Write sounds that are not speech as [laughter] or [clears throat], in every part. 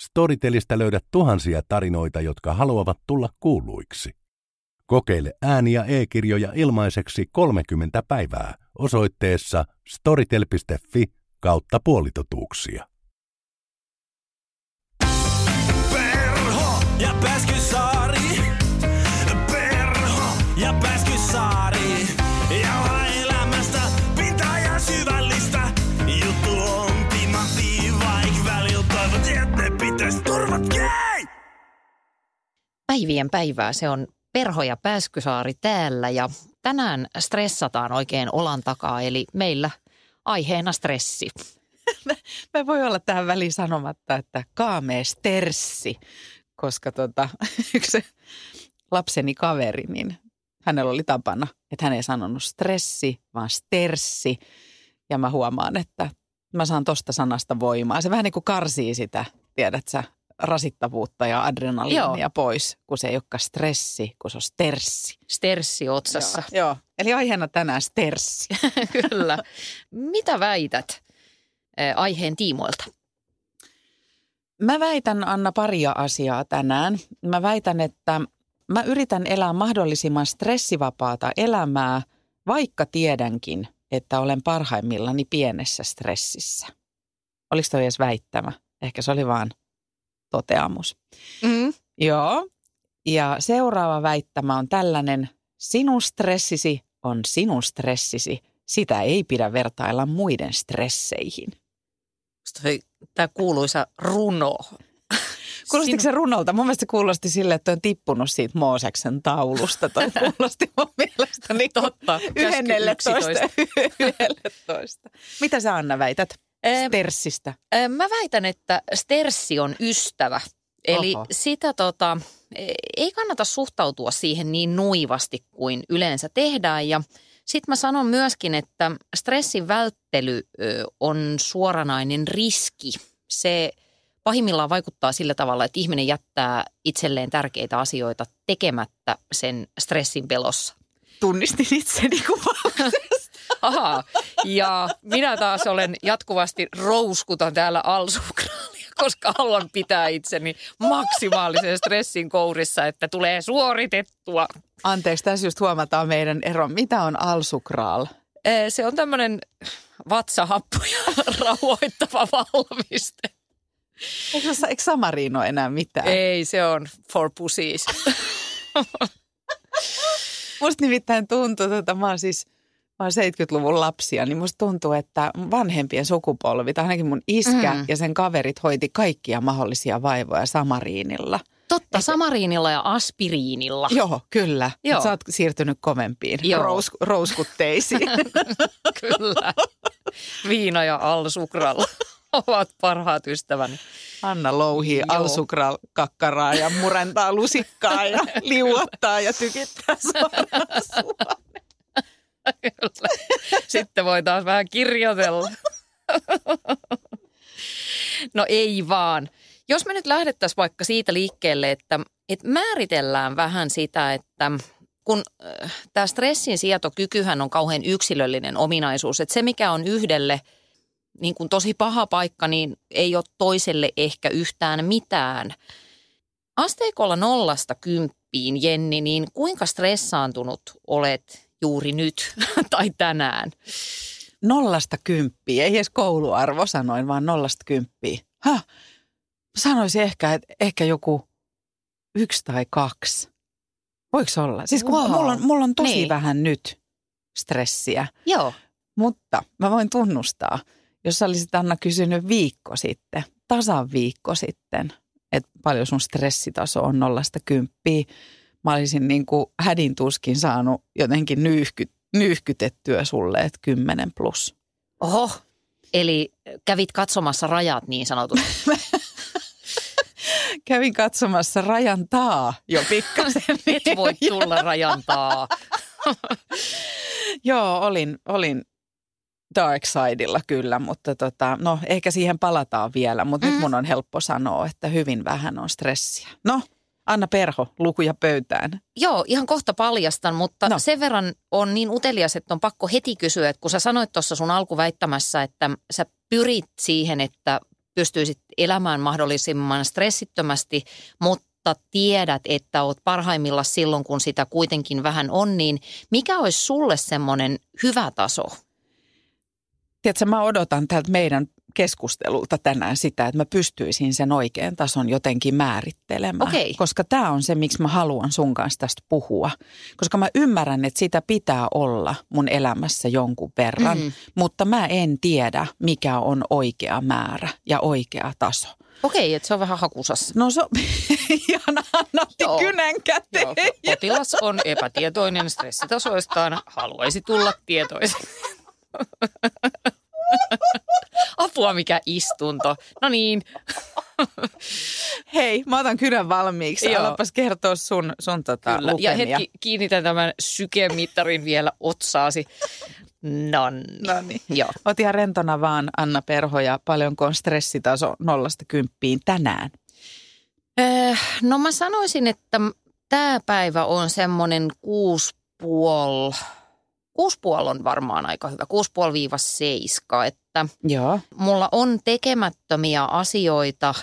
Storytelistä löydät tuhansia tarinoita, jotka haluavat tulla kuuluiksi. Kokeile ääni- ja e-kirjoja ilmaiseksi 30 päivää osoitteessa storytel.fi kautta puolitotuuksia. Perho ja Pääskysaari. Perho ja Pääskysaari. Päivien päivää se on Perho ja Pääskysaari täällä ja tänään stressataan oikein olan takaa eli meillä aiheena stressi. [laughs] Mä voi olla tähän väliin sanomatta, että kaamee sterssi, koska tota, [laughs] yksi lapseni kaveri, niin hänellä oli tapana, että hän ei sanonut stressi, vaan sterssi. Ja mä huomaan, että mä saan tosta sanasta voimaa. Se vähän niin kuin karsii sitä, tiedät sä, rasittavuutta ja adrenaliinia Joo. pois, kun se ei olekaan stressi, kun se on sterssi. Sterssi otsassa. Joo, joo. Eli aiheena tänään sterssi. [laughs] Kyllä. Mitä väität aiheen tiimoilta? Mä väitän, Anna, paria asiaa tänään. Mä väitän, että mä yritän elää mahdollisimman stressivapaata elämää, vaikka tiedänkin, että olen parhaimmillani pienessä stressissä. Oliko toi edes väittämä? Ehkä se oli vaan toteamus. Mm. Joo. Ja seuraava väittämä on tällainen. Sinun stressisi on sinun stressisi. Sitä ei pidä vertailla muiden stresseihin. Tämä kuuluisa runo. Kuulostiko se runolta? Mun mielestä se kuulosti sille, että on tippunut siitä Mooseksen taulusta. Toi [laughs] kuulosti mun mielestä niin Totta. yhdennelle Käsky toista. 11. Yhdelle toista. Mitä sä Anna väität Ö, Mä väitän, että sterssi on ystävä. Eli Oho. sitä tota, e- ei kannata suhtautua siihen niin nuivasti kuin yleensä tehdään. Ja sitten mä sanon myöskin, että stressin välttely on suoranainen riski. Se pahimmillaan vaikuttaa sillä tavalla, että ihminen jättää itselleen tärkeitä asioita tekemättä sen stressin pelossa. Tunnistin itseni kuvauksesta. [laughs] Aha, ja minä taas olen jatkuvasti rouskutan täällä alsukraalia, koska haluan pitää itseni maksimaalisen stressin kourissa, että tulee suoritettua. Anteeksi, tässä just huomataan meidän ero. Mitä on alsukraal? Se on tämmöinen vatsahappoja [laughs] rauhoittava valmiste. Eikö, eikö Samariino enää mitään? Ei, se on for pussies. Musta nimittäin tuntuu, että mä oon siis mä oon 70-luvun lapsia, niin musta tuntuu, että vanhempien sukupolvi, tai ainakin mun iskä Mm. ja sen kaverit hoiti kaikkia mahdollisia vaivoja samariinilla. Totta, samariinilla ja aspiriinilla. Joo, kyllä. Joo. Sä oot siirtynyt kovempiin. Rous, rouskutteisiin. [laughs] Kyllä. Viina ja alsukralla [laughs] ovat parhaat ystäväni. Anna louhii Joo. alsukral kakkaraa ja murentaa lusikkaa ja [laughs] liuottaa ja tykittää suoraan suoraan. Sitten voi taas vähän kirjoitella. No ei vaan. Jos me nyt lähdettäisiin vaikka siitä liikkeelle, että, että määritellään vähän sitä, että kun äh, tämä stressin sietokykyhän on kauhean yksilöllinen ominaisuus, että se mikä on yhdelle niin kuin tosi paha paikka, niin ei ole toiselle ehkä yhtään mitään. Asteikolla nollasta kymppiin, Jenni, niin kuinka stressaantunut olet juuri nyt [laughs] tai tänään? Nollasta kymppiä, ei edes kouluarvo sanoin, vaan nollasta kymppiä. Häh? Sanoisin ehkä, että ehkä joku yksi tai kaksi. Voiko olla? Siis kun Wow. mulla, on, mulla on tosi Niin. vähän nyt stressiä, Joo. mutta mä voin tunnustaa, jos sä olisit Anna kysynyt viikko sitten, tasan viikko sitten, että paljon sun stressitaso on nollasta kymppiä, mä olisin niin kuin hädin tuskin saanut jotenkin nyyhky, nyyhkytettyä sulle, että kymmenen plus. Oho, eli kävit katsomassa rajat niin sanotusti. [laughs] kävin katsomassa Rajan taa jo pikkasen. [laughs] Et voi tulla rajantaa. [laughs] Joo, olin, olin Dark Sidella kyllä, mutta tota, no ehkä siihen palataan vielä, mutta mm. nyt mun on helppo sanoa, että hyvin vähän on stressiä. No, Anna Perho, lukuja pöytään. Joo, ihan kohta paljastan, mutta No. sen verran on niin utelias, että on pakko heti kysyä, että kun sä sanoit tuossa sun alkuväittämässä, että sä pyrit siihen, että pystyisit elämään mahdollisimman stressittömästi, mutta tiedät, että oot parhaimmilla silloin, kun sitä kuitenkin vähän on, niin mikä olisi sulle semmoinen hyvä taso? Tiedätkö, mä odotan tältä meidän keskustelulta tänään sitä, että mä pystyisin sen oikean tason jotenkin määrittelemään. Okei. Koska tämä on se, miksi mä haluan sun kanssa tästä puhua. Koska mä ymmärrän, että sitä pitää olla mun elämässä jonkun verran, Mhm. mutta mä en tiedä, mikä on oikea määrä ja oikea taso. Okei, että se on vähän hakusassa. No so, Jana [laughs] otti Joo. kynän käteen. Joo, potilas on epätietoinen stressitasoistaan, haluaisi tulla tietoiseksi. [laughs] [laughs] Apua mikä istunto. No niin, [laughs] Hei, mä otan kynän valmiiksi. Joo. Alapas kertoa sun, sun tota kyllä. Ja hetki kiinnitän tämän sykemittarin vielä otsaasi. Nonni. Noniin. Joo. Oot ihan rentona vaan, Anna Perho, ja paljonko on stressitaso nollasta kymppiin tänään? Eh, No mä sanoisin, että tämä päivä on semmoinen kuusi puoli. Kuusi puoli on varmaan aika hyvä. Kuusi puoli viiva seiska, että Joo. mulla on tekemättömiä asioita,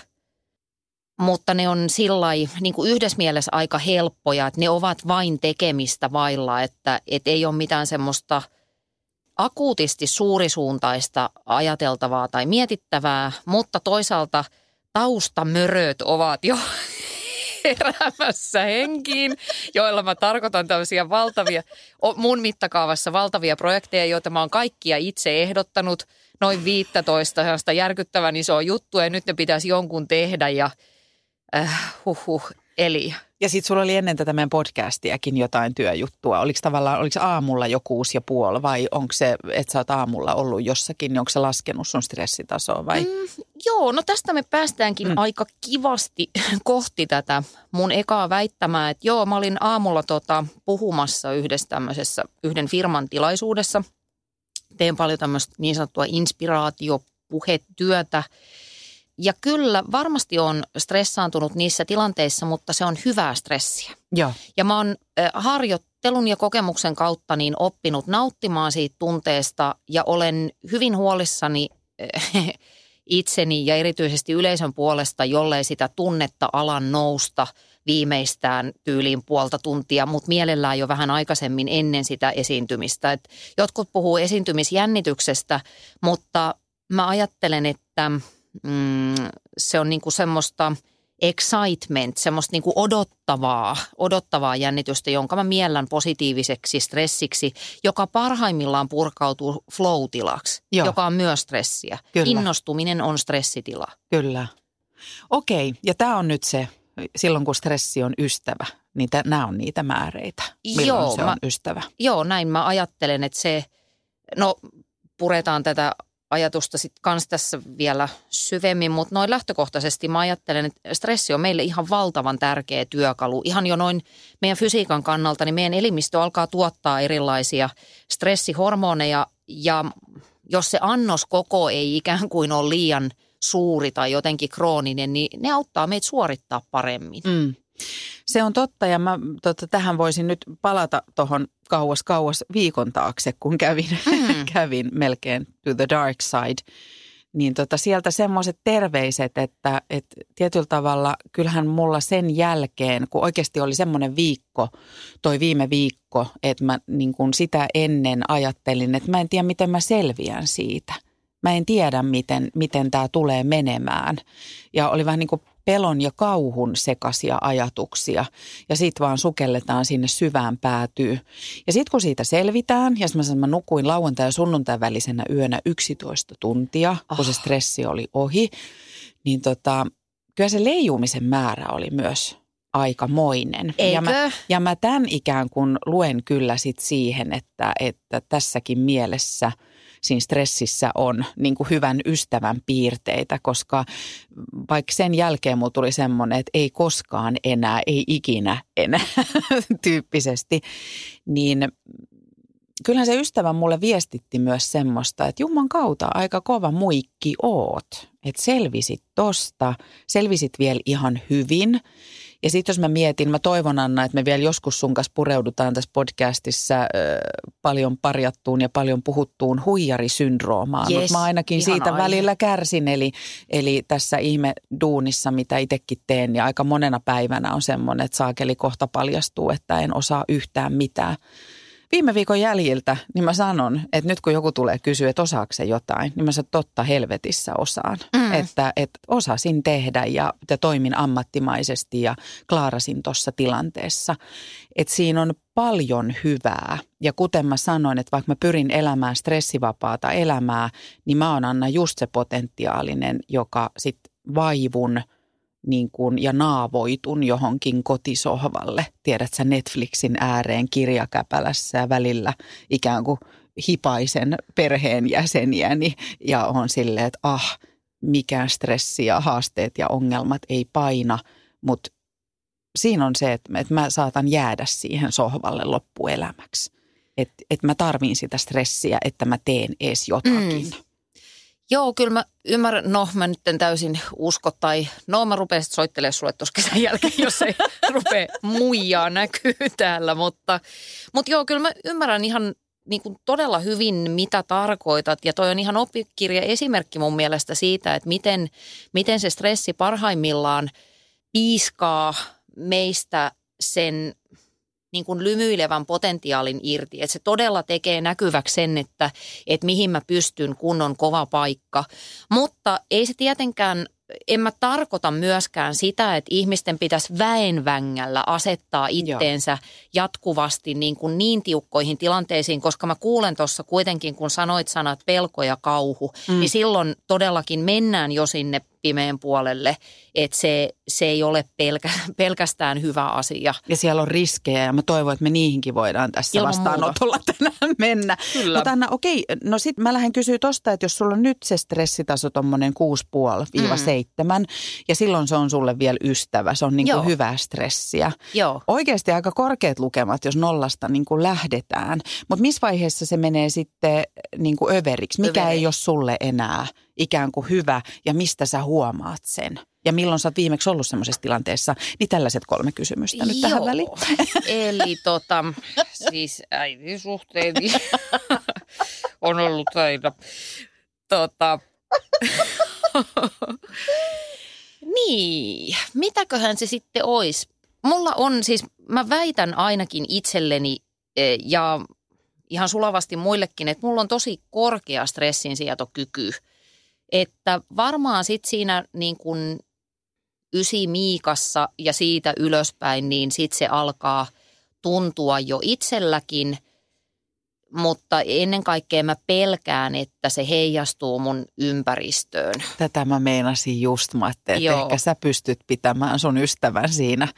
mutta ne on sillä niin kuin yhdessä mielessä aika helppoja, että ne ovat vain tekemistä vailla, että et ei ole mitään semmoista akuutisti suurisuuntaista ajateltavaa tai mietittävää, mutta toisaalta taustamöröt ovat jo heräämässä henkiin, joilla mä tarkoitan tämmöisiä valtavia, mun mittakaavassa valtavia projekteja, joita mä oon kaikkia itse ehdottanut, noin 15 sellaista järkyttävän isoa juttua ja nyt ne pitäisi jonkun tehdä ja äh, huhhuh, eli Ja sit sulla oli ennen tätä meidän podcastiakin jotain työjuttua. Oliko tavallaan, oliko aamulla jo kuusi ja puoli vai onko se, että sä oot aamulla ollut jossakin, niin onko se laskenut sun stressitasoa vai? Mm. Joo, no tästä me päästäänkin Mm. aika kivasti [laughs] kohti tätä mun ekaa väittämää, että joo, mä olin aamulla tota, puhumassa yhdessä tämmöisessä, yhden firman tilaisuudessa. Teen paljon tämmöistä niin sanottua inspiraatiopuhetyötä. Ja kyllä, varmasti on stressaantunut niissä tilanteissa, mutta se on hyvää stressiä. Joo. Ja mä oon harjoittelun ja kokemuksen kautta niin oppinut nauttimaan siitä tunteesta ja olen hyvin huolissani [laughs] itseni ja erityisesti yleisön puolesta, jollei sitä tunnetta alan nousta viimeistään tyyliin puolta tuntia, mutta mielellään jo vähän aikaisemmin ennen sitä esiintymistä. Et jotkut puhuu esiintymisjännityksestä, mutta mä ajattelen, että mm, se on niinku semmoista excitement, semmoista niinku odottavaa, odottavaa jännitystä, jonka mä miellän positiiviseksi stressiksi, joka parhaimmillaan purkautuu flow-tilaksi, Joo. joka on myös stressiä. Kyllä. Innostuminen on stressitila. Kyllä. Okei, ja tämä on nyt se, silloin kun stressi on ystävä, niin nämä on niitä määreitä, milloin Joo, se mä- on ystävä. Joo, näin mä ajattelen, että se, no puretaan tätä ajatusta sitten kans tässä vielä syvemmin, mutta noin lähtökohtaisesti mä ajattelen, että stressi on meille ihan valtavan tärkeä työkalu. Ihan jo noin meidän fysiikan kannalta, niin meidän elimistö alkaa tuottaa erilaisia stressihormoneja ja jos se annos koko ei ikään kuin ole liian suuri tai jotenkin krooninen, niin ne auttaa meitä suorittaa paremmin. Mm. Se on totta ja mä tota, tähän voisin nyt palata tuohon kauas kauas viikon taakse, kun kävin, Mm. [laughs] kävin melkein to the dark side. Niin tota, sieltä semmoiset terveiset, että, että tietyllä tavalla kyllähän mulla sen jälkeen, kun oikeasti oli semmoinen viikko, toi viime viikko, että mä niin kun sitä ennen ajattelin, että mä en tiedä miten mä selviän siitä. Mä en tiedä, miten, miten tämä tulee menemään. Ja oli vähän niin kuin pelon ja kauhun sekaisia ajatuksia. Ja sitten vaan sukelletaan sinne syvään päätyy. Ja sitten kun siitä selvitään, ja mä, sanon, mä nukuin lauantai- ja sunnuntai välisenä yönä 11 tuntia, kun se Ah. stressi oli ohi, niin tota, kyllä se leijumisen määrä oli myös aikamoinen. Ja mä, Eikö? ja mä tämän ikään kuin luen kyllä sit siihen, että, että tässäkin mielessä siinä stressissä on niin kuin hyvän ystävän piirteitä, koska vaikka sen jälkeen mulla tuli semmoinen, että ei koskaan enää, ei ikinä enää [laughs] tyyppisesti, niin kyllähän se ystävä mulle viestitti myös semmoista, että Jumman kautta aika kova muikki oot. Että selvisit tosta, selvisit vielä ihan hyvin. Ja sitten jos mä mietin, mä toivon Anna, että me vielä joskus sun kanssa pureudutaan tässä podcastissa äh, paljon parjattuun ja paljon puhuttuun huijarisyndroomaan. Yes, Mutta mä ainakin siitä aihe. välillä kärsin, eli, eli tässä ihme duunissa, mitä itsekin teen, ja aika monena päivänä on semmoinen, että saakeli kohta paljastuu, että en osaa yhtään mitään. Viime viikon jäljiltä, niin mä sanon, että nyt kun joku tulee kysyä, että osaako se jotain, niin mä sanon, totta helvetissä osaan. Mm. Että, että osasin tehdä ja, ja toimin ammattimaisesti ja klaarasin tuossa tilanteessa. Että siinä on paljon hyvää. Ja kuten mä sanoin, että vaikka mä pyrin elämään stressivapaata elämää, niin mä oon Anna just se potentiaalinen, joka sit vaivun – niin kuin, ja naavoitun johonkin kotisohvalle, tiedät sä Netflixin ääreen kirjakäpälässä ja välillä ikään kuin hipaisen perheenjäseniäni ja on silleen, että ah, mikään stressi ja haasteet ja ongelmat ei paina, mutta siinä on se, että että mä saatan jäädä siihen sohvalle loppuelämäksi. Että et mä tarviin sitä stressiä, että mä teen ees jotakin. Mm. Joo, kyllä mä ymmärrän. No, mä nyt en täysin usko tai no mä rupean sitten soittelemaan sulle tuossa kesän jälkeen, [laughs] jos ei rupea muijaa näkyy täällä. Mutta, mutta joo, kyllä mä ymmärrän ihan niin kuin todella hyvin, mitä tarkoitat. Ja toi on ihan oppikirja esimerkki mun mielestä siitä, että miten, miten se stressi parhaimmillaan piiskaa meistä sen niin kuin lymyilevän potentiaalin irti. Että se todella tekee näkyväksi sen, että, että mihin mä pystyn, kun on kova paikka. Mutta ei se tietenkään, en mä tarkoita myöskään sitä, että ihmisten pitäisi väenvängällä asettaa itteensä Joo. jatkuvasti niin, kuin niin tiukkoihin tilanteisiin, koska mä kuulen tuossa kuitenkin, kun sanoit sanat pelko ja kauhu, mm. niin silloin todellakin mennään jo sinne pimeän puolelle, että se, se ei ole pelkä, [laughs] pelkästään hyvä asia. Ja siellä on riskejä ja mä toivon, että me niihin voidaan tässä Ilman vastaanotolla tänään [laughs] mennä. Kyllä. Mutta Anna, okei, no sit mä lähden kysyä tosta, että jos sulla on nyt se stressitaso tommonen 6,5-7 mm. ja silloin se on sulle vielä ystävä, se on niin kuin hyvää stressiä. Joo. Oikeasti aika korkeat lukemat, jos nollasta niin kuin lähdetään. Mutta missä vaiheessa se menee sitten niin kuin överiksi? Mikä Överi. ei ole sulle enää ikään kuin hyvä ja mistä sä huomaat sen? Ja milloin sä oot viimeksi ollut semmoisessa tilanteessa? Niin tällaiset kolme kysymystä nyt tähän Joo. väliin. [laughs] [laughs] Eli tota, siis äitisuhteeni [laughs] on ollut aina tota, niin, mitäköhän se sitten olisi? Mulla on siis, mä väitän ainakin itselleni eh, ja ihan sulavasti muillekin, että mulla on tosi korkea stressinsietokyky. Että varmaan sitten siinä niin kuin ysi miikassa ja siitä ylöspäin, niin sitten se alkaa tuntua jo itselläkin, mutta ennen kaikkea mä pelkään, että se heijastuu mun ympäristöön. Tätä mä meinasin just, ajattelin, että Joo. ehkä sä pystyt pitämään sun ystävän siinä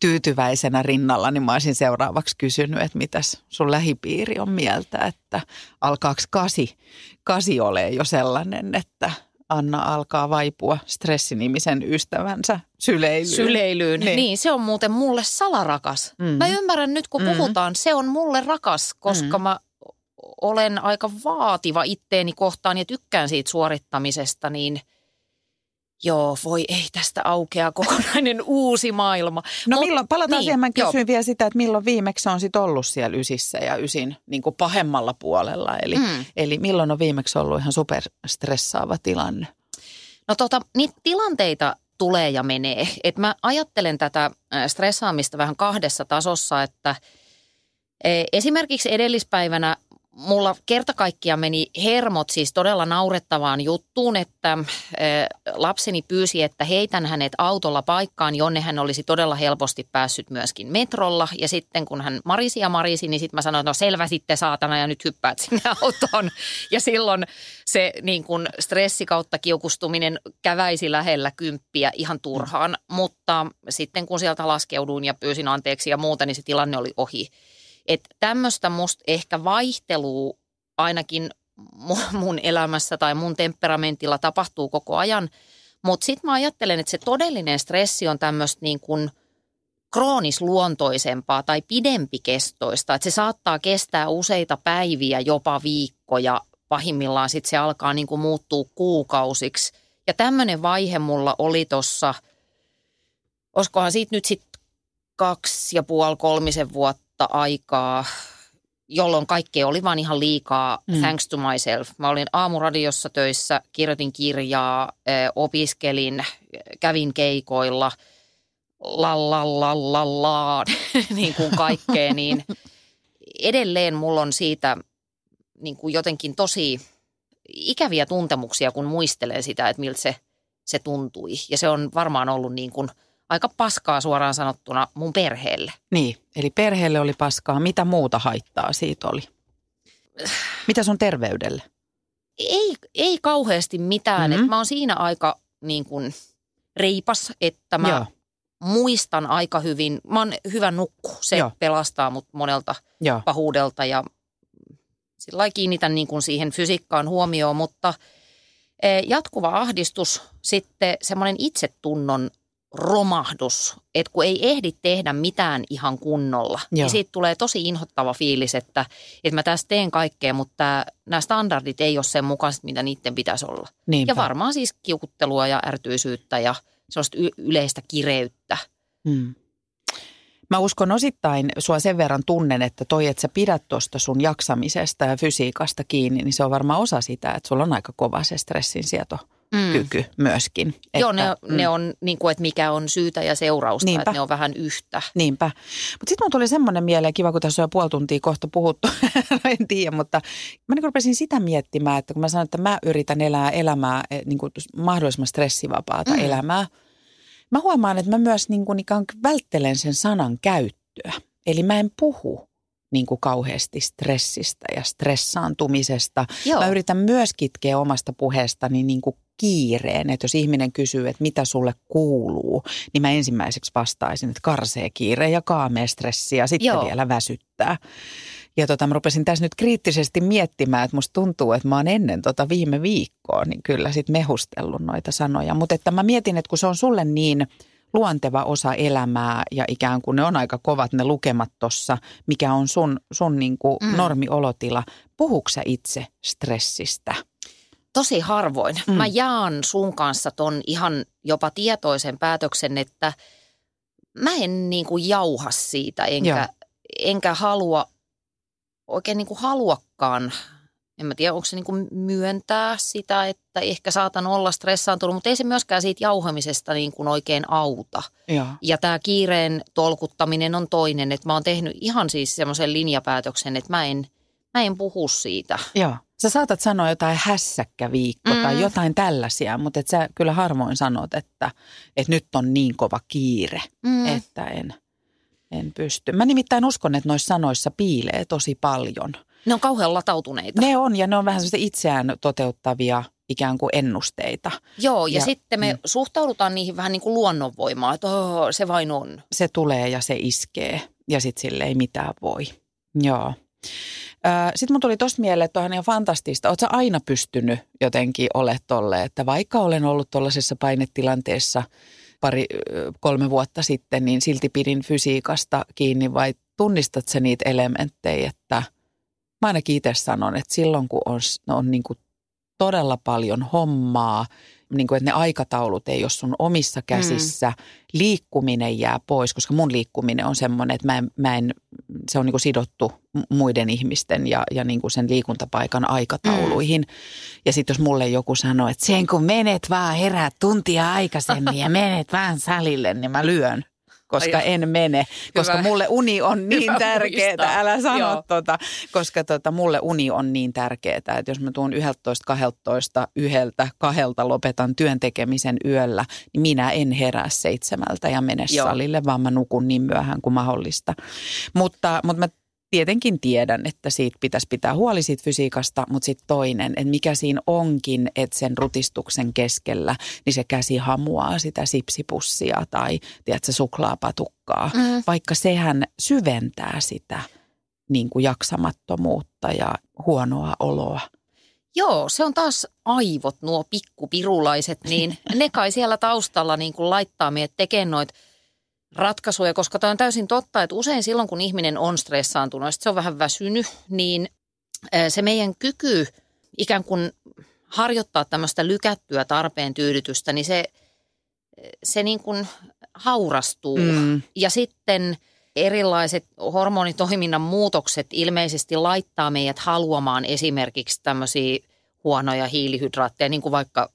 tyytyväisenä rinnalla, niin mä olisin seuraavaksi kysynyt, että mitäs sun lähipiiri on mieltä, että alkaako kasi, kasi ole jo sellainen, että Anna alkaa vaipua stressinimisen ystävänsä syleilyyn. Syleilyyn. Niin. Niin. se on muuten mulle salarakas. Mm. Mä ymmärrän nyt, kun Mm. puhutaan, se on mulle rakas, koska mm. mä olen aika vaativa itteeni kohtaan ja tykkään siitä suorittamisesta, niin joo, voi ei tästä aukea kokonainen [laughs] uusi maailma. No Mut- milloin, palataan niin, siihen, mä kysyin vielä sitä, että milloin viimeksi on sit ollut siellä ysissä ja ysin niin kuin pahemmalla puolella. Eli, Mm. eli milloin on viimeksi ollut ihan superstressaava tilanne? No tota, niitä tilanteita tulee ja menee. Et mä ajattelen tätä äh, stressaamista vähän kahdessa tasossa, että eh, esimerkiksi edellispäivänä mulla kerta kaikkiaan meni hermot siis todella naurettavaan juttuun, että lapseni pyysi, että heitän hänet autolla paikkaan, jonne hän olisi todella helposti päässyt myöskin metrolla. Ja sitten kun hän marisi ja marisi, niin sitten mä sanoin, että no selvä sitten saatana ja nyt hyppäät sinne [laughs] autoon. Ja silloin se niin kuin stressi kautta kiukustuminen käväisi lähellä kymppiä ihan turhaan. Mutta sitten kun sieltä laskeuduin ja pyysin anteeksi ja muuta, niin se tilanne oli ohi. Että tämmöistä musta ehkä vaihtelua ainakin mun elämässä tai mun temperamentilla tapahtuu koko ajan. Mutta sitten mä ajattelen, että se todellinen stressi on tämmöistä niin kuin kroonisluontoisempaa tai pidempikestoista. Että se saattaa kestää useita päiviä, jopa viikkoja. Pahimmillaan sitten se alkaa niin kuin muuttua kuukausiksi. Ja tämmöinen vaihe mulla oli tuossa, olisikohan siitä nyt sitten kaksi ja puoli, kolmisen vuotta aikaa, jolloin kaikkea oli vaan ihan liikaa, mm. thanks to myself. Mä olin aamuradiossa töissä, kirjoitin kirjaa, opiskelin, kävin keikoilla, la la la la la, [laughs] niin kuin kaikkea, niin edelleen mulla on siitä niin kuin jotenkin tosi ikäviä tuntemuksia, kun muistelee sitä, että miltä se, se tuntui. Ja se on varmaan ollut niin kuin – aika paskaa suoraan sanottuna mun perheelle. Niin, eli perheelle oli paskaa. Mitä muuta haittaa siitä oli? Mitä sun terveydelle? Ei, ei kauheasti mitään. Mm-hmm. Et mä oon siinä aika niin kuin reipas, että mä Joo. muistan aika hyvin. Mä oon hyvä nukku. Se Joo. pelastaa mut monelta Joo. pahuudelta ja sillä kiinnitän niin kuin siihen fysiikkaan huomioon, mutta eh, jatkuva ahdistus, sitten semmoinen itsetunnon romahdus, että kun ei ehdi tehdä mitään ihan kunnolla, niin Joo. niin siitä tulee tosi inhottava fiilis, että, että mä tässä teen kaikkea, mutta nämä standardit ei ole sen mukaiset, mitä niiden pitäisi olla. Niinpä. Ja varmaan siis kiukuttelua ja ärtyisyyttä ja sellaista y- yleistä kireyttä. Hmm. Mä uskon osittain, sua sen verran tunnen, että toi, että sä pidät tuosta sun jaksamisesta ja fysiikasta kiinni, niin se on varmaan osa sitä, että sulla on aika kova se stressinsietokyky mm. kyky myöskin. Että, Joo, ne, mm. ne on niin kuin, että mikä on syytä ja seurausta, Niinpä. että ne on vähän yhtä. Niinpä. Mutta sitten mun tuli semmoinen mieleen, kiva kun tässä on jo puoli tuntia kohta puhuttu, [laughs] no en tiedä, mutta mä niin rupesin sitä miettimään, että kun mä sanon, että mä yritän elää elämää, eh, niin kuin mahdollisimman stressivapaata mm. elämää, mä huomaan, että mä myös niin kuin ikään kuin välttelen sen sanan käyttöä. Eli mä en puhu niin kuin kauheasti stressistä ja stressaantumisesta. Joo. Mä yritän myös kitkeä omasta puheestani niin kuin kiireen. Että jos ihminen kysyy, että mitä sulle kuuluu, niin mä ensimmäiseksi vastaisin, että karsee kiire ja kaamea stressi ja sitten Joo. vielä väsyttää. Ja tota, mä rupesin tässä nyt kriittisesti miettimään, että musta tuntuu, että mä oon ennen tota viime viikkoa niin kyllä sit mehustellut noita sanoja. Mutta että mä mietin, että kun se on sulle niin luonteva osa elämää ja ikään kuin ne on aika kovat ne lukemat tossa, mikä on sun, sun niin kuin mm. normiolotila. Puhuksä itse stressistä? Tosi harvoin. Mm. Mä jaan sun kanssa ton ihan jopa tietoisen päätöksen, että mä en niin kuin jauha siitä, enkä, enkä halua, oikein niin kuin haluakaan en mä tiedä, onko se niin kuin myöntää sitä, että ehkä saatan olla stressaantunut, mutta ei se myöskään siitä jauhamisesta niin kuin oikein auta. Ja, ja tämä kiireen tolkuttaminen on toinen, että mä oon tehnyt ihan siis semmoisen linjapäätöksen, että mä en, mä en puhu siitä. Joo. Sä saatat sanoa jotain hässäkkäviikko mm. tai jotain tällaisia, mutta et sä kyllä harvoin sanot, että, että nyt on niin kova kiire, mm. että en, en pysty. Mä nimittäin uskon, että noissa sanoissa piilee tosi paljon. Ne on kauhean latautuneita. Ne on ja ne on vähän sellaisia itseään toteuttavia ikään kuin ennusteita. Joo, ja, ja sitten me mm. suhtaudutaan niihin vähän niin kuin luonnonvoimaa, että oh, se vain on. Se tulee ja se iskee ja sitten sille ei mitään voi. Joo. Sitten mun tuli tosta mieleen, että on ihan fantastista. Oletko aina pystynyt jotenkin olemaan tolle, että vaikka olen ollut tuollaisessa painetilanteessa pari, kolme vuotta sitten, niin silti pidin fysiikasta kiinni vai tunnistat sä niitä elementtejä, että mä ainakin itse sanon, että silloin kun on, on niin kuin todella paljon hommaa niin kuin, että ne aikataulut ei ole sun omissa käsissä. Mm. Liikkuminen jää pois, koska mun liikkuminen on semmoinen, että mä en, mä en, se on niin kuin sidottu muiden ihmisten ja, ja niin kuin sen liikuntapaikan aikatauluihin. Mm. Ja sitten jos mulle joku sanoo, että sen kun menet vaan herät tuntia aikaisemmin ja menet vaan salille, niin mä lyön koska Ai, en mene, [laughs] koska hyvä. mulle uni on [laughs] niin tärkeää. Älä sano Joo. tota, koska tota, mulle uni on niin tärkeää, että jos mä tuun 11, 12, yhdeltä, kahdelta lopetan työn tekemisen yöllä, niin minä en herää seitsemältä ja mene Joo. salille, vaan mä nukun niin myöhään kuin mahdollista. Mutta, mutta mä tietenkin tiedän, että siitä pitäisi pitää huoli siitä fysiikasta, mutta sitten toinen, että mikä siinä onkin, että sen rutistuksen keskellä, niin se käsi hamuaa sitä sipsipussia tai tiedätkö, suklaapatukkaa, mm. vaikka sehän syventää sitä niin kuin jaksamattomuutta ja huonoa oloa. Joo, se on taas aivot, nuo pikkupirulaiset, niin ne kai siellä taustalla niin kuin laittaa meidät tekemään noita ratkaisuja, koska tämä on täysin totta, että usein silloin kun ihminen on stressaantunut ja se on vähän väsynyt, niin se meidän kyky ikään kuin harjoittaa tämmöistä lykättyä tarpeen tyydytystä, niin se, se niin kuin haurastuu. Mm. Ja sitten erilaiset hormonitoiminnan muutokset ilmeisesti laittaa meidät haluamaan esimerkiksi tämmöisiä huonoja hiilihydraatteja, niin kuin vaikka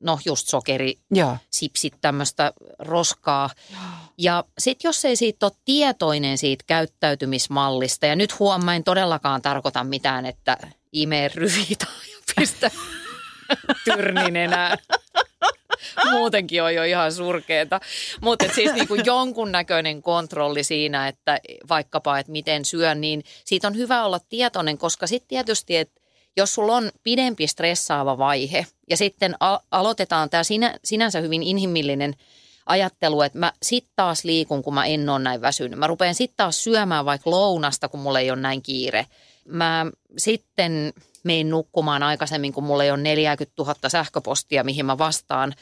no just sokeri, ja. sipsit, tämmöistä roskaa. Ja, ja sitten jos ei siitä ole tietoinen siitä käyttäytymismallista, ja nyt huomaan, en todellakaan tarkoita mitään, että imee ryvitä ja [laughs] pistä tyrnin enää. Muutenkin on jo ihan surkeeta. Mutta siis niinku jonkunnäköinen kontrolli siinä, että vaikkapa, että miten syön, niin siitä on hyvä olla tietoinen, koska sitten tietysti, että jos sulla on pidempi stressaava vaihe ja sitten aloitetaan tämä sinä, sinänsä hyvin inhimillinen ajattelu, että mä sitten taas liikun, kun mä en ole näin väsynyt. Mä rupean sitten taas syömään vaikka lounasta, kun mulla ei ole näin kiire. Mä sitten mein nukkumaan aikaisemmin, kun mulla ei ole 40 000 sähköpostia, mihin mä vastaan.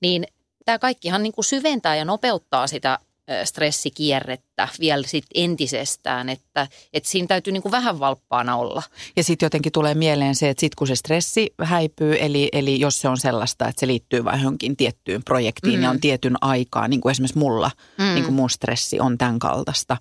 Niin tämä kaikkihan niin kuin syventää ja nopeuttaa sitä stressikierrettä vielä sit entisestään, että, että siinä täytyy niin kuin vähän valppaana olla. Ja sitten jotenkin tulee mieleen se, että sitten kun se stressi häipyy, eli, eli jos se on sellaista, että se liittyy vain johonkin tiettyyn projektiin mm. ja on tietyn aikaa, niin kuin esimerkiksi mulla, mm. niin kuin mun stressi on tämän kaltaista,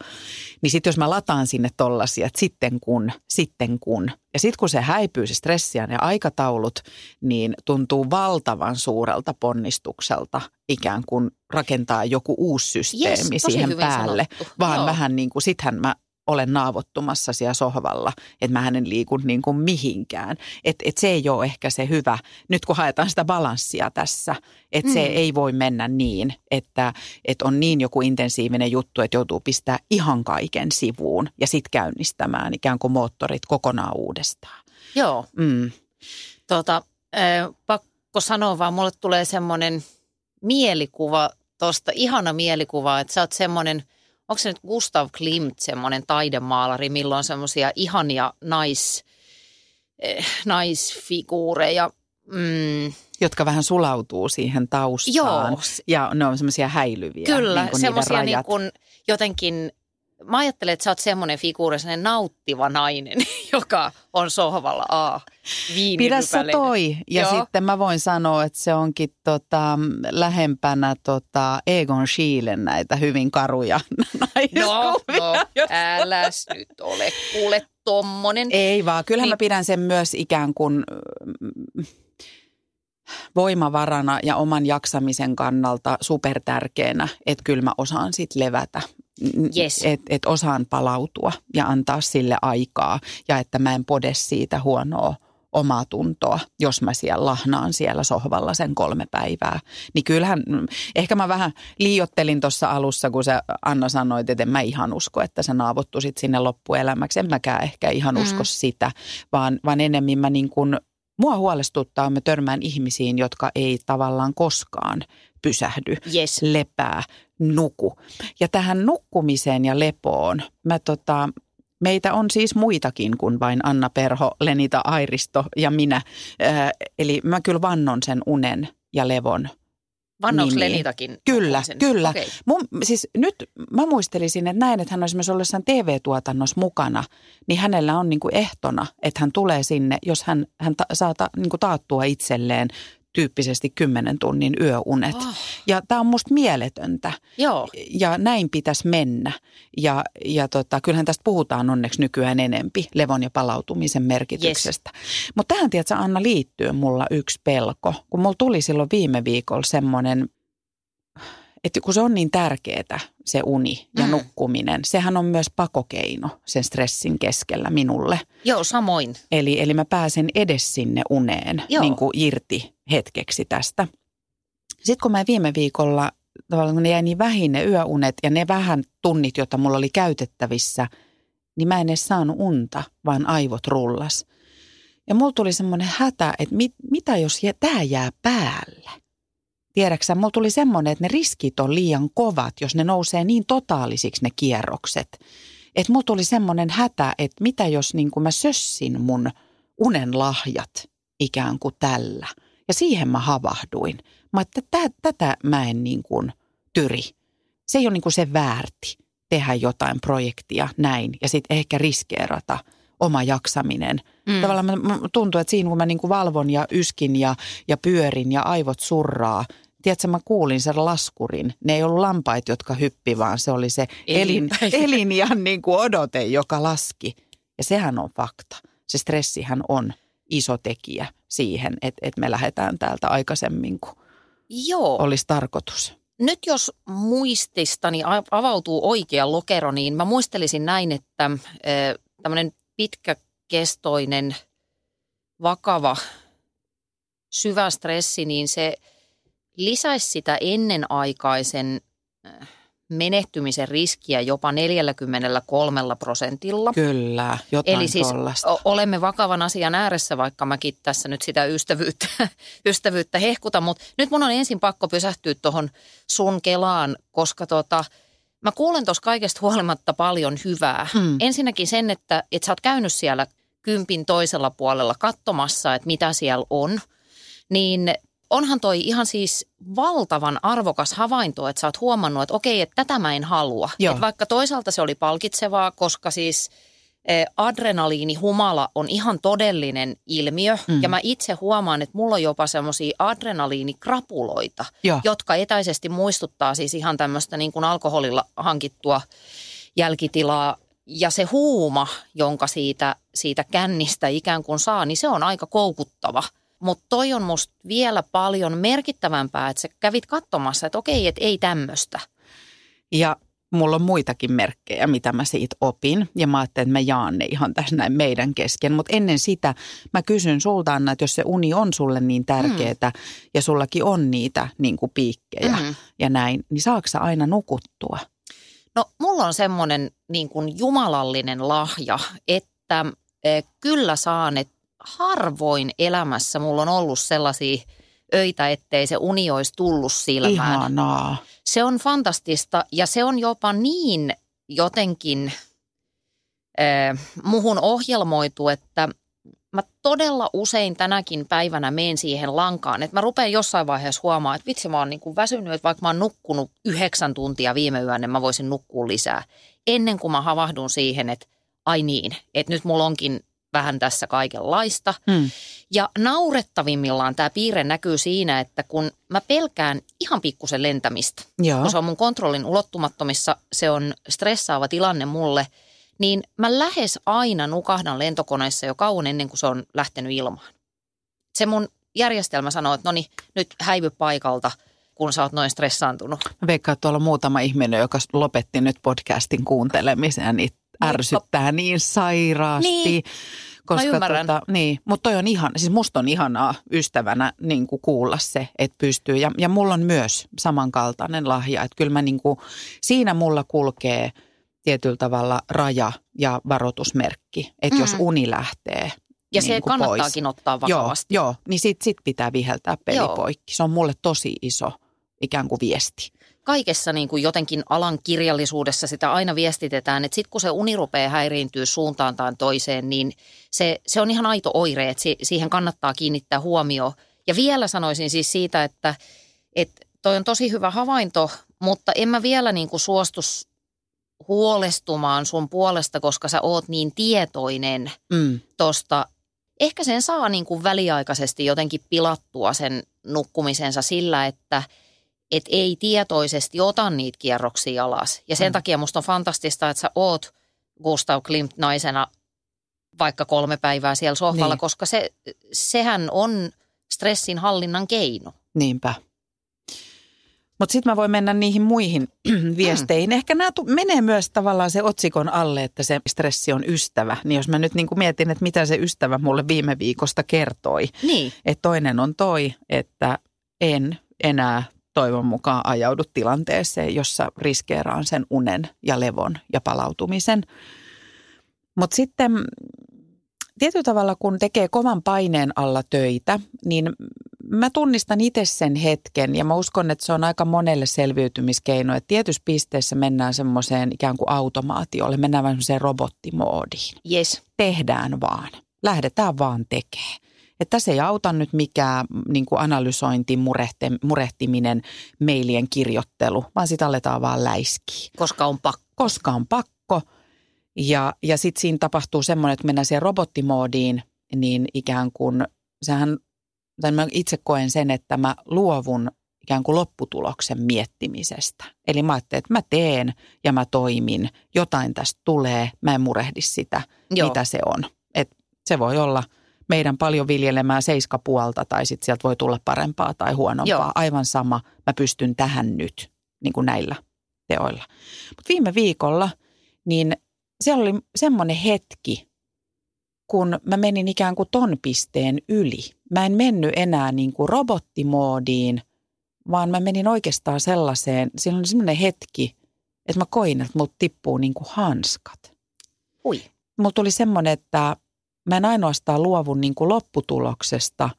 niin sitten jos mä lataan sinne tollasia, että sitten kun, sitten kun, ja sitten kun se häipyy, se stressiä ja aikataulut, niin tuntuu valtavan suurelta ponnistukselta ikään kuin rakentaa joku uusi systeemi yes, siihen päälle. Sanottu. Vaan Joo. vähän niin kuin, sittenhän mä olen naavottumassa siellä sohvalla, että mä en liiku niin kuin mihinkään. Että et se ei ole ehkä se hyvä, nyt kun haetaan sitä balanssia tässä, että mm. se ei voi mennä niin, että, että on niin joku intensiivinen juttu, että joutuu pistää ihan kaiken sivuun ja sitten käynnistämään ikään kuin moottorit kokonaan uudestaan. Joo. Mm. Tota, äh, pakko sanoa vaan, mulle tulee semmoinen mielikuva tuosta, ihana mielikuva, että sä oot semmoinen – onko se nyt Gustav Klimt, semmoinen taidemaalari, milloin semmoisia ihania nais, eh, naisfiguureja. Mm. Jotka vähän sulautuu siihen taustaan. Joo. Ja ne on semmoisia häilyviä. Kyllä, niin semmoisia niin kuin jotenkin mä ajattelen, että sä oot semmoinen figuuri, semmoinen nauttiva nainen, [laughs] joka on sohvalla A. Pidä sä toi. Ja Joo. sitten mä voin sanoa, että se onkin tota, lähempänä tota Egon Schielen näitä hyvin karuja [laughs] No, no äläs nyt ole kuule tommonen. Ei vaan, kyllähän niin. mä pidän sen myös ikään kuin mm, voimavarana ja oman jaksamisen kannalta supertärkeänä, että kyllä mä osaan sitten levätä yes. että et osaan palautua ja antaa sille aikaa ja että mä en pode siitä huonoa omaa tuntoa, jos mä siellä lahnaan siellä sohvalla sen kolme päivää. Niin kyllähän, ehkä mä vähän liiottelin tuossa alussa, kun sä Anna sanoit, että en mä ihan usko, että sä naavottuisit sinne loppuelämäksi. En mäkään ehkä ihan usko mm. sitä, vaan, vaan enemmän mä niin kuin, mua huolestuttaa, mä törmään ihmisiin, jotka ei tavallaan koskaan pysähdy, yes. lepää, nuku. Ja tähän nukkumiseen ja lepoon, mä tota, meitä on siis muitakin kuin vain Anna Perho, Lenita Airisto ja minä. Äh, eli mä kyllä vannon sen unen ja levon Vannoksi Lenitakin? Kyllä, sen? kyllä. Okay. Mun, siis nyt mä muistelisin, että näin, että hän on esimerkiksi ollessaan TV-tuotannossa mukana, niin hänellä on niin kuin ehtona, että hän tulee sinne, jos hän, hän ta, saa ta, niin kuin taattua itselleen tyyppisesti 10 tunnin yöunet. Oh. Ja tämä on musta mieletöntä. Joo. Ja näin pitäisi mennä. Ja, ja tota, kyllähän tästä puhutaan onneksi nykyään enempi levon ja palautumisen merkityksestä. Yes. Mutta tähän tiedätkö Anna liittyy mulla yksi pelko. Kun mulla tuli silloin viime viikolla semmoinen, että kun se on niin tärkeää se uni ja mm. nukkuminen, sehän on myös pakokeino sen stressin keskellä minulle. Joo, samoin. Eli, eli mä pääsen edes sinne uneen niin kuin irti hetkeksi tästä. Sitten kun mä viime viikolla, tavallaan kun ne jäi niin vähin ne yöunet ja ne vähän tunnit, joita mulla oli käytettävissä, niin mä en edes saanut unta, vaan aivot rullas. Ja mulla tuli semmoinen hätä, että mit, mitä jos jää, tämä jää päälle? Tiedäksä, mulla tuli semmoinen, että ne riskit on liian kovat, jos ne nousee niin totaalisiksi ne kierrokset. Että mulla tuli semmoinen hätä, että mitä jos niin mä sössin mun unen lahjat ikään kuin tällä. Ja siihen mä havahduin. Mä että tätä mä en niin kuin tyri. Se ei ole niin kuin se väärti tehdä jotain projektia näin ja sitten ehkä riskeerata oma jaksaminen. Mm. Tavallaan mä, tuntuu, että siinä kun mä niin kuin valvon ja yskin ja, ja pyörin ja aivot surraa, tiedätkö, mä kuulin sen laskurin. Ne ei ollut lampait, jotka hyppi, vaan se oli se elin, elin ja [laughs] niin kuin odote, joka laski. Ja sehän on fakta. Se stressihän on iso tekijä siihen, että, että me lähdetään täältä aikaisemmin kuin Joo. olisi tarkoitus. Nyt jos muististani avautuu oikea lokero, niin mä muistelisin näin, että tämmöinen pitkäkestoinen, vakava, syvä stressi, niin se lisäisi sitä ennenaikaisen menehtymisen riskiä jopa 43 prosentilla. Kyllä, jotain Eli siis tollasta. olemme vakavan asian ääressä, vaikka mäkin tässä nyt sitä ystävyyttä, [laughs] ystävyyttä hehkuta, mutta nyt mun on ensin pakko pysähtyä tuohon sun kelaan, koska tota, mä kuulen tuossa kaikesta huolimatta paljon hyvää. Hmm. Ensinnäkin sen, että, että sä oot käynyt siellä kympin toisella puolella katsomassa, että mitä siellä on, niin onhan toi ihan siis valtavan arvokas havainto, että sä oot huomannut, että okei, että tätä mä en halua. Että vaikka toisaalta se oli palkitsevaa, koska siis eh, adrenaliinihumala on ihan todellinen ilmiö. Mm. Ja mä itse huomaan, että mulla on jopa semmoisia adrenaliinikrapuloita, Joo. jotka etäisesti muistuttaa siis ihan tämmöistä niin kuin alkoholilla hankittua jälkitilaa. Ja se huuma, jonka siitä, siitä kännistä ikään kuin saa, niin se on aika koukuttava – mutta toi on musta vielä paljon merkittävämpää, että sä kävit katsomassa, että okei, että ei tämmöistä. Ja mulla on muitakin merkkejä, mitä mä siitä opin. Ja mä ajattelin, että mä jaan ne ihan tässä näin meidän kesken. Mutta ennen sitä mä kysyn sulta, Anna, että jos se uni on sulle niin tärkeää mm. ja sullakin on niitä niin kuin piikkejä mm. ja näin, niin saako sä aina nukuttua? No mulla on semmoinen niin kuin jumalallinen lahja, että eh, kyllä saan, että harvoin elämässä mulla on ollut sellaisia öitä, ettei se uni olisi tullut silmään. Ihanaa. Se on fantastista ja se on jopa niin jotenkin äh, muhun ohjelmoitu, että mä todella usein tänäkin päivänä menen siihen lankaan, että mä rupean jossain vaiheessa huomaamaan, että vitsi mä oon niin kuin väsynyt, että vaikka mä oon nukkunut yhdeksän tuntia viime yönä, niin mä voisin nukkua lisää. Ennen kuin mä havahdun siihen, että ai niin, että nyt mulla onkin vähän tässä kaikenlaista. Mm. Ja naurettavimmillaan tämä piirre näkyy siinä, että kun mä pelkään ihan pikkusen lentämistä, Joo. kun se on mun kontrollin ulottumattomissa, se on stressaava tilanne mulle, niin mä lähes aina nukahdan lentokoneessa jo kauan ennen kuin se on lähtenyt ilmaan. Se mun järjestelmä sanoo, että no niin, nyt häivy paikalta – kun sä oot noin stressaantunut. Veikkaan, että tuolla on muutama ihminen, joka lopetti nyt podcastin kuuntelemisen niitä ärsyttää niin sairaasti. Niin. Koska Mä ymmärrän. Tota, niin, mutta toi on ihan, siis musta on ihanaa ystävänä niin kuin kuulla se, että pystyy. Ja, ja mulla on myös samankaltainen lahja, että kyllä mä niin kuin, siinä mulla kulkee tietyllä tavalla raja ja varoitusmerkki, että mm. jos uni lähtee ja niin se kannattaakin pois. ottaa vakavasti. Joo, joo niin sit, sit pitää viheltää peli joo. poikki. Se on mulle tosi iso ikään kuin viesti kaikessa niin kuin jotenkin alan kirjallisuudessa sitä aina viestitetään, että sitten kun se uni rupeaa häiriintyä suuntaan tai toiseen, niin se, se on ihan aito oire, että siihen kannattaa kiinnittää huomio. Ja vielä sanoisin siis siitä, että, että toi on tosi hyvä havainto, mutta en mä vielä niin kuin suostu huolestumaan sun puolesta, koska sä oot niin tietoinen mm. tosta. Ehkä sen saa niin kuin väliaikaisesti jotenkin pilattua sen nukkumisensa sillä, että – et ei tietoisesti ota niitä kierroksia alas. Ja sen mm. takia musta on fantastista, että sä oot Gustav Klimt naisena vaikka kolme päivää siellä sohvalla, niin. koska se, sehän on stressin hallinnan keino. Niinpä. Mutta sitten mä voin mennä niihin muihin [clears throat] viesteihin. Mm. Ehkä nämä menee myös tavallaan se otsikon alle, että se stressi on ystävä. Niin jos mä nyt niin mietin, että mitä se ystävä mulle viime viikosta kertoi. Niin. Että toinen on toi, että en enää toivon mukaan ajaudu tilanteeseen, jossa riskeeraan sen unen ja levon ja palautumisen. Mutta sitten tietyllä tavalla, kun tekee kovan paineen alla töitä, niin mä tunnistan itse sen hetken ja mä uskon, että se on aika monelle selviytymiskeino, että tietyssä pisteessä mennään semmoiseen ikään kuin automaatiolle, mennään vähän semmoiseen robottimoodiin. Yes. Tehdään vaan, lähdetään vaan tekemään. Että tässä ei auta nyt mikään niin kuin analysointi, murehte, murehtiminen, mailien kirjoittelu, vaan sitä aletaan vaan läiskiä. Koska on pakko. Koska on pakko. Ja, ja sitten siinä tapahtuu semmoinen, että mennään siihen robottimoodiin, niin ikään kuin, sehän, tai mä itse koen sen, että mä luovun ikään kuin lopputuloksen miettimisestä. Eli mä ajattelin, että mä teen ja mä toimin, jotain tästä tulee, mä en murehdi sitä, Joo. mitä se on. Et se voi olla meidän paljon viljelemää seiskapuolta tai sitten sieltä voi tulla parempaa tai huonompaa. Joo. Aivan sama, mä pystyn tähän nyt niin kuin näillä teoilla. Mutta viime viikolla, niin siellä oli semmoinen hetki, kun mä menin ikään kuin ton pisteen yli. Mä en mennyt enää niin kuin robottimoodiin – vaan mä menin oikeastaan sellaiseen, siinä oli semmoinen hetki, että mä koin, että mut tippuu niin kuin hanskat. Ui. Mulla tuli semmoinen, että mä en ainoastaan luovu niin kuin lopputuloksesta,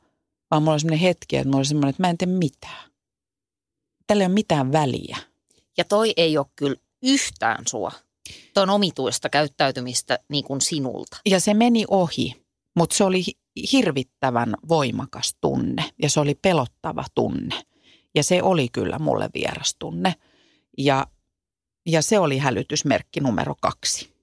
vaan mulla oli semmoinen hetki, että mulla oli semmoinen, että mä en tee mitään. Tällä ei ole mitään väliä. Ja toi ei ole kyllä yhtään sua. Tuo on omituista käyttäytymistä niin kuin sinulta. Ja se meni ohi, mutta se oli hirvittävän voimakas tunne ja se oli pelottava tunne. Ja se oli kyllä mulle vieras tunne. Ja, ja se oli hälytysmerkki numero kaksi.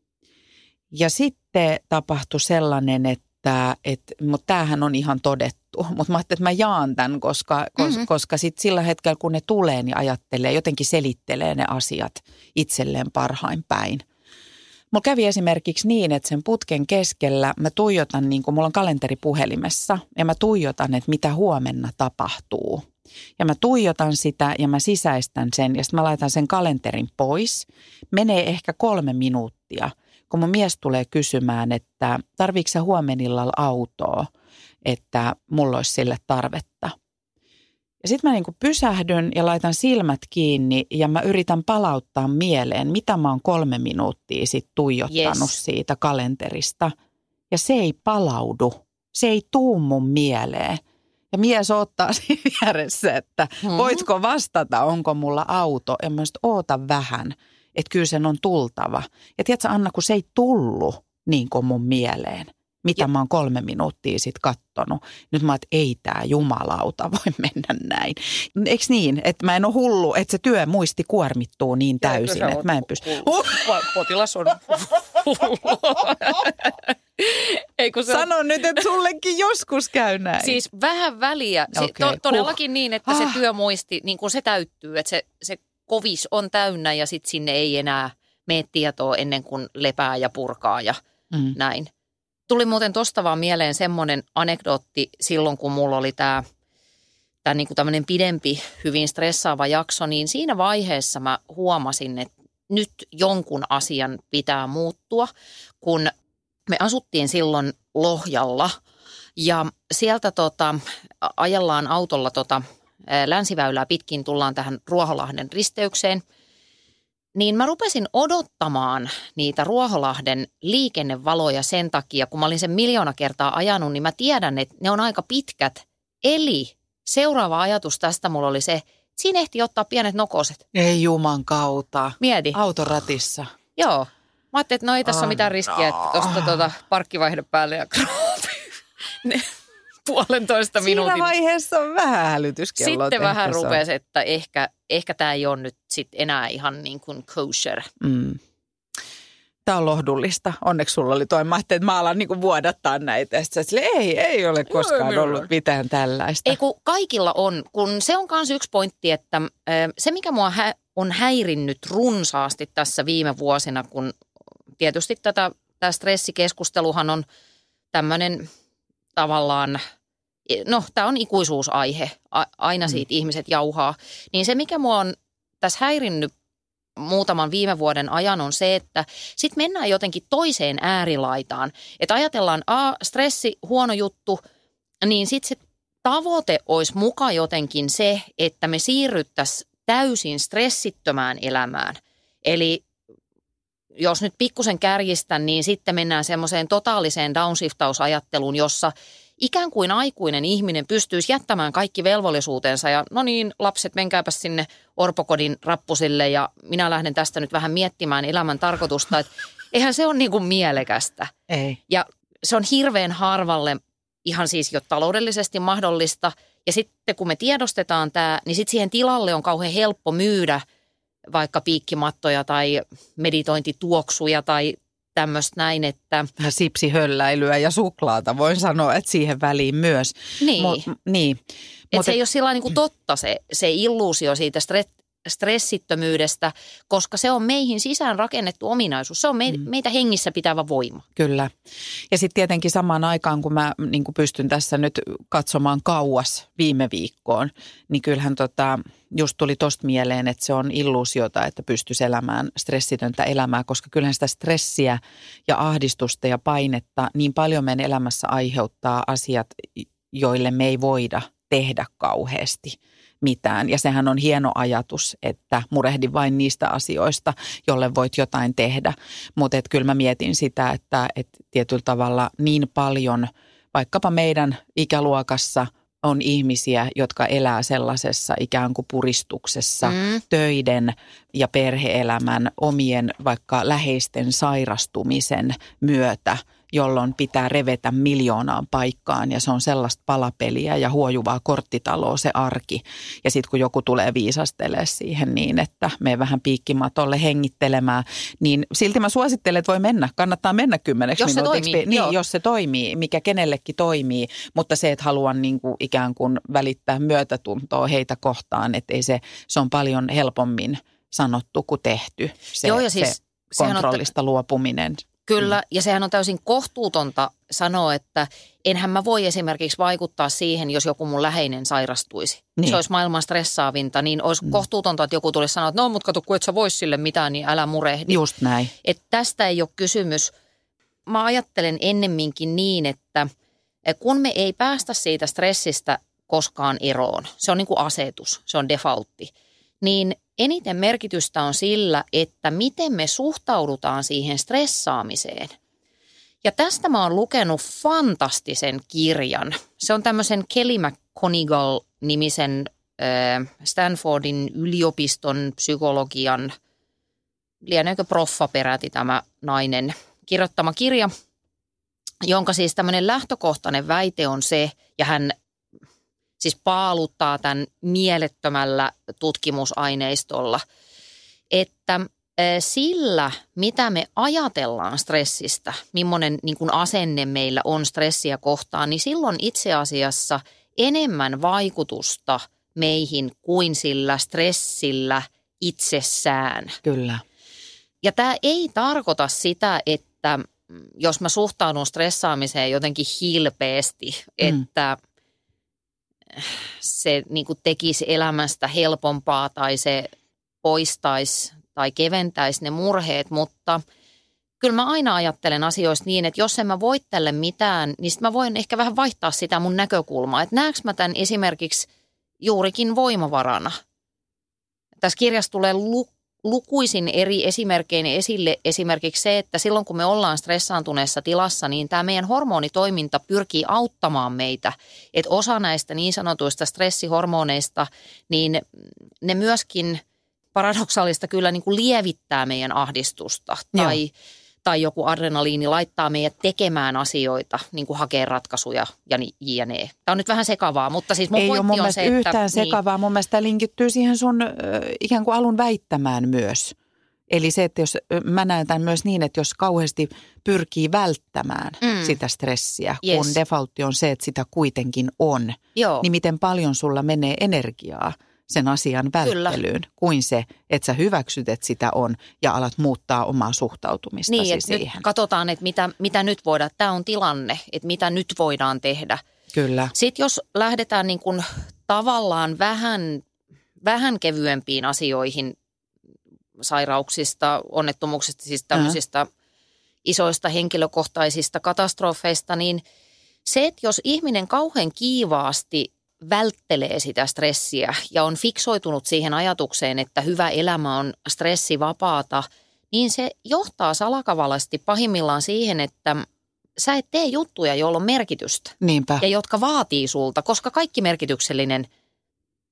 Ja sitten tapahtui sellainen, että, että mutta tämähän on ihan todettu. [laughs] Mutta mä ajattelin, että mä jaan tämän, koska, mm-hmm. koska sit sillä hetkellä kun ne tulee, niin ajattelee, jotenkin selittelee ne asiat itselleen parhain päin. Mulla kävi esimerkiksi niin, että sen putken keskellä mä tuijotan, niin kuin mulla on kalenteri puhelimessa, ja mä tuijotan, että mitä huomenna tapahtuu. Ja mä tuijotan sitä ja mä sisäistän sen ja sitten mä laitan sen kalenterin pois. Menee ehkä kolme minuuttia, kun mun mies tulee kysymään, että tarviiko sä huomenillalla autoa, että mulla olisi sille tarvetta. Ja sitten mä niinku pysähdyn ja laitan silmät kiinni ja mä yritän palauttaa mieleen, mitä mä oon kolme minuuttia sitten tuijottanut yes. siitä kalenterista. Ja se ei palaudu. Se ei tuu mun mieleen. Ja mies ottaa [laughs] siinä vieressä, että mm-hmm. voitko vastata, onko mulla auto. Ja mä oota vähän, että kyllä sen on tultava. Ja tiedätkö Anna, kun se ei tullut niin kuin mun mieleen, mitä ja. mä oon kolme minuuttia sitten kattonut. Nyt mä oon, että ei tämä jumalauta voi [laughs] mennä näin. Eikö niin, että mä en ole hullu, että se työ muisti kuormittuu niin täysin, että mä en pysty. Potilas on [laughs] Ei, kun se Sano on... nyt, että sullekin joskus käy näin. Siis vähän väliä. Se, okay. to, todellakin huh. niin, että se työmuisti, niin kuin se täyttyy, että se, se kovis on täynnä ja sitten sinne ei enää mene tietoa ennen kuin lepää ja purkaa ja mm. näin. Tuli muuten tosta vaan mieleen semmoinen anekdootti silloin, kun mulla oli tämä tämä niin tämmöinen pidempi, hyvin stressaava jakso, niin siinä vaiheessa mä huomasin, että nyt jonkun asian pitää muuttua, kun me asuttiin silloin Lohjalla ja sieltä tota, ajellaan autolla tota, länsiväylää pitkin, tullaan tähän Ruoholahden risteykseen. Niin mä rupesin odottamaan niitä Ruoholahden liikennevaloja sen takia, kun mä olin sen miljoona kertaa ajanut, niin mä tiedän, että ne on aika pitkät. Eli seuraava ajatus tästä mulla oli se, että siinä ehti ottaa pienet nokoset. Ei juman kautta. Mieti. Autoratissa. Joo. Mä ajattelin, että no ei tässä ole mitään riskiä, että tuosta tuota parkkivaihde päälle ja [laughs] ne, puolentoista minuutin. Siinä vaiheessa on vähän hälytyskello. Sitten vähän rupesi, että ehkä, ehkä tämä ei ole nyt sit enää ihan niin kuin kosher. Mm. Tämä on lohdullista. Onneksi sulla oli toi. Mä ajattelin, että mä alan niinku vuodattaa näitä. Ja sille, ei, ei ole koskaan Joo, ollut mitään tällaista. Ei kun kaikilla on, kun se on myös yksi pointti, että se mikä mua hä- on häirinnyt runsaasti tässä viime vuosina, kun tietysti tätä, tämä stressikeskusteluhan on tämmöinen tavallaan, no tämä on ikuisuusaihe, aina mm. siitä mm. ihmiset jauhaa. Niin se, mikä mua on tässä häirinnyt muutaman viime vuoden ajan on se, että sitten mennään jotenkin toiseen äärilaitaan. Että ajatellaan, a stressi, huono juttu, niin sitten se tavoite olisi muka jotenkin se, että me siirryttäisiin täysin stressittömään elämään. Eli jos nyt pikkusen kärjistän, niin sitten mennään semmoiseen totaaliseen downshiftausajatteluun, jossa ikään kuin aikuinen ihminen pystyisi jättämään kaikki velvollisuutensa ja no niin, lapset, menkääpä sinne orpokodin rappusille ja minä lähden tästä nyt vähän miettimään elämän tarkoitusta, että eihän se ole niin kuin mielekästä. Ei. Ja se on hirveän harvalle ihan siis jo taloudellisesti mahdollista. Ja sitten kun me tiedostetaan tämä, niin sitten siihen tilalle on kauhean helppo myydä vaikka piikkimattoja tai meditointituoksuja tai tämmöistä näin, että... Sipsihölläilyä ja suklaata, voin sanoa, että siihen väliin myös. Niin. Mo, niin. Että Mut se et- ei ole sillä niin kuin totta se, se illuusio siitä stre- stressittömyydestä, koska se on meihin sisään rakennettu ominaisuus. Se on me, meitä hengissä pitävä voima. Kyllä. Ja sitten tietenkin samaan aikaan, kun mä niin kun pystyn tässä nyt katsomaan kauas viime viikkoon, niin kyllähän tota, just tuli tosta mieleen, että se on illuusiota, että pystyisi elämään stressitöntä elämää, koska kyllähän sitä stressiä ja ahdistusta ja painetta niin paljon meidän elämässä aiheuttaa asiat, joille me ei voida tehdä kauheasti mitään. Ja sehän on hieno ajatus, että murehdi vain niistä asioista, jolle voit jotain tehdä. Mutta kyllä mä mietin sitä, että et tietyllä tavalla niin paljon vaikkapa meidän ikäluokassa on ihmisiä, jotka elää sellaisessa ikään kuin puristuksessa Mm. töiden ja perheelämän omien vaikka läheisten sairastumisen myötä, jolloin pitää revetä miljoonaan paikkaan ja se on sellaista palapeliä ja huojuvaa korttitaloa se arki. Ja sitten kun joku tulee viisastelee siihen niin, että me vähän piikkimatolle hengittelemään, niin silti mä suosittelen, että voi mennä. Kannattaa mennä kymmeneksi Jos se minuutiksi. toimii, niin, joo. jos se toimii, mikä kenellekin toimii, mutta se, että haluan niin kuin ikään kuin välittää myötätuntoa heitä kohtaan, että ei se, se on paljon helpommin sanottu kuin tehty. Se, Joo, ja siis se sehän on- kontrollista luopuminen. Kyllä, ja sehän on täysin kohtuutonta sanoa, että enhän mä voi esimerkiksi vaikuttaa siihen, jos joku mun läheinen sairastuisi. Niin. Se olisi maailman stressaavinta, niin olisi mm. kohtuutonta, että joku tulisi sanoa, että no mutta kato, kun et sä vois sille mitään, niin älä murehdi. Just näin. Että tästä ei ole kysymys. Mä ajattelen ennemminkin niin, että kun me ei päästä siitä stressistä koskaan eroon, se on niin kuin asetus, se on defaultti, niin eniten merkitystä on sillä, että miten me suhtaudutaan siihen stressaamiseen. Ja tästä mä oon lukenut fantastisen kirjan. Se on tämmöisen Kelly McConigal-nimisen Stanfordin yliopiston psykologian, lieneekö proffa peräti tämä nainen, kirjoittama kirja, jonka siis tämmöinen lähtökohtainen väite on se, ja hän siis paaluttaa tämän mielettömällä tutkimusaineistolla, että eh, sillä, mitä me ajatellaan stressistä, millainen niin kuin asenne meillä on stressiä kohtaan, niin silloin itse asiassa enemmän vaikutusta meihin kuin sillä stressillä itsessään. Kyllä. Ja tämä ei tarkoita sitä, että mm, jos mä suhtaudun stressaamiseen jotenkin hilpeästi, Mm. että se niin kuin tekisi elämästä helpompaa tai se poistaisi tai keventäisi ne murheet, mutta kyllä mä aina ajattelen asioista niin, että jos en mä voi tälle mitään, niin sit mä voin ehkä vähän vaihtaa sitä mun näkökulmaa. Että näekö mä tämän esimerkiksi juurikin voimavarana. Tässä kirjassa tulee lu- lukuisin eri esimerkkein esille esimerkiksi se, että silloin kun me ollaan stressaantuneessa tilassa, niin tämä meidän hormonitoiminta pyrkii auttamaan meitä. Että osa näistä niin sanotuista stressihormoneista, niin ne myöskin paradoksaalista kyllä niin kuin lievittää meidän ahdistusta. Joo. Tai, tai joku adrenaliini laittaa meidät tekemään asioita, niin kuin hakee ratkaisuja ja niin jne. Tämä on nyt vähän sekavaa, mutta siis mun ei ole pointti mun on se, että... yhtään sekavaa. Mun mielestä tämä linkittyy siihen sun ö, ikään kuin alun väittämään myös. Eli se, että jos mä näen tämän myös niin, että jos kauheasti pyrkii välttämään mm. sitä stressiä, Yes. kun defaultti on se, että sitä kuitenkin on, Joo. niin miten paljon sulla menee energiaa sen asian välttelyyn, kuin se, että sä hyväksyt, että sitä on ja alat muuttaa omaa suhtautumistasi Niin, nyt siihen. katsotaan, että mitä, mitä nyt voidaan, tämä on tilanne, että mitä nyt voidaan tehdä. Kyllä. Sitten jos lähdetään niin kuin tavallaan vähän, vähän kevyempiin asioihin sairauksista, onnettomuuksista, siis tämmöisistä isoista henkilökohtaisista katastrofeista, niin se, että jos ihminen kauhean kiivaasti välttelee sitä stressiä ja on fiksoitunut siihen ajatukseen, että hyvä elämä on stressivapaata, niin se johtaa salakavalasti pahimmillaan siihen, että sä et tee juttuja, joilla on merkitystä Niinpä. ja jotka vaatii sulta, koska kaikki merkityksellinen,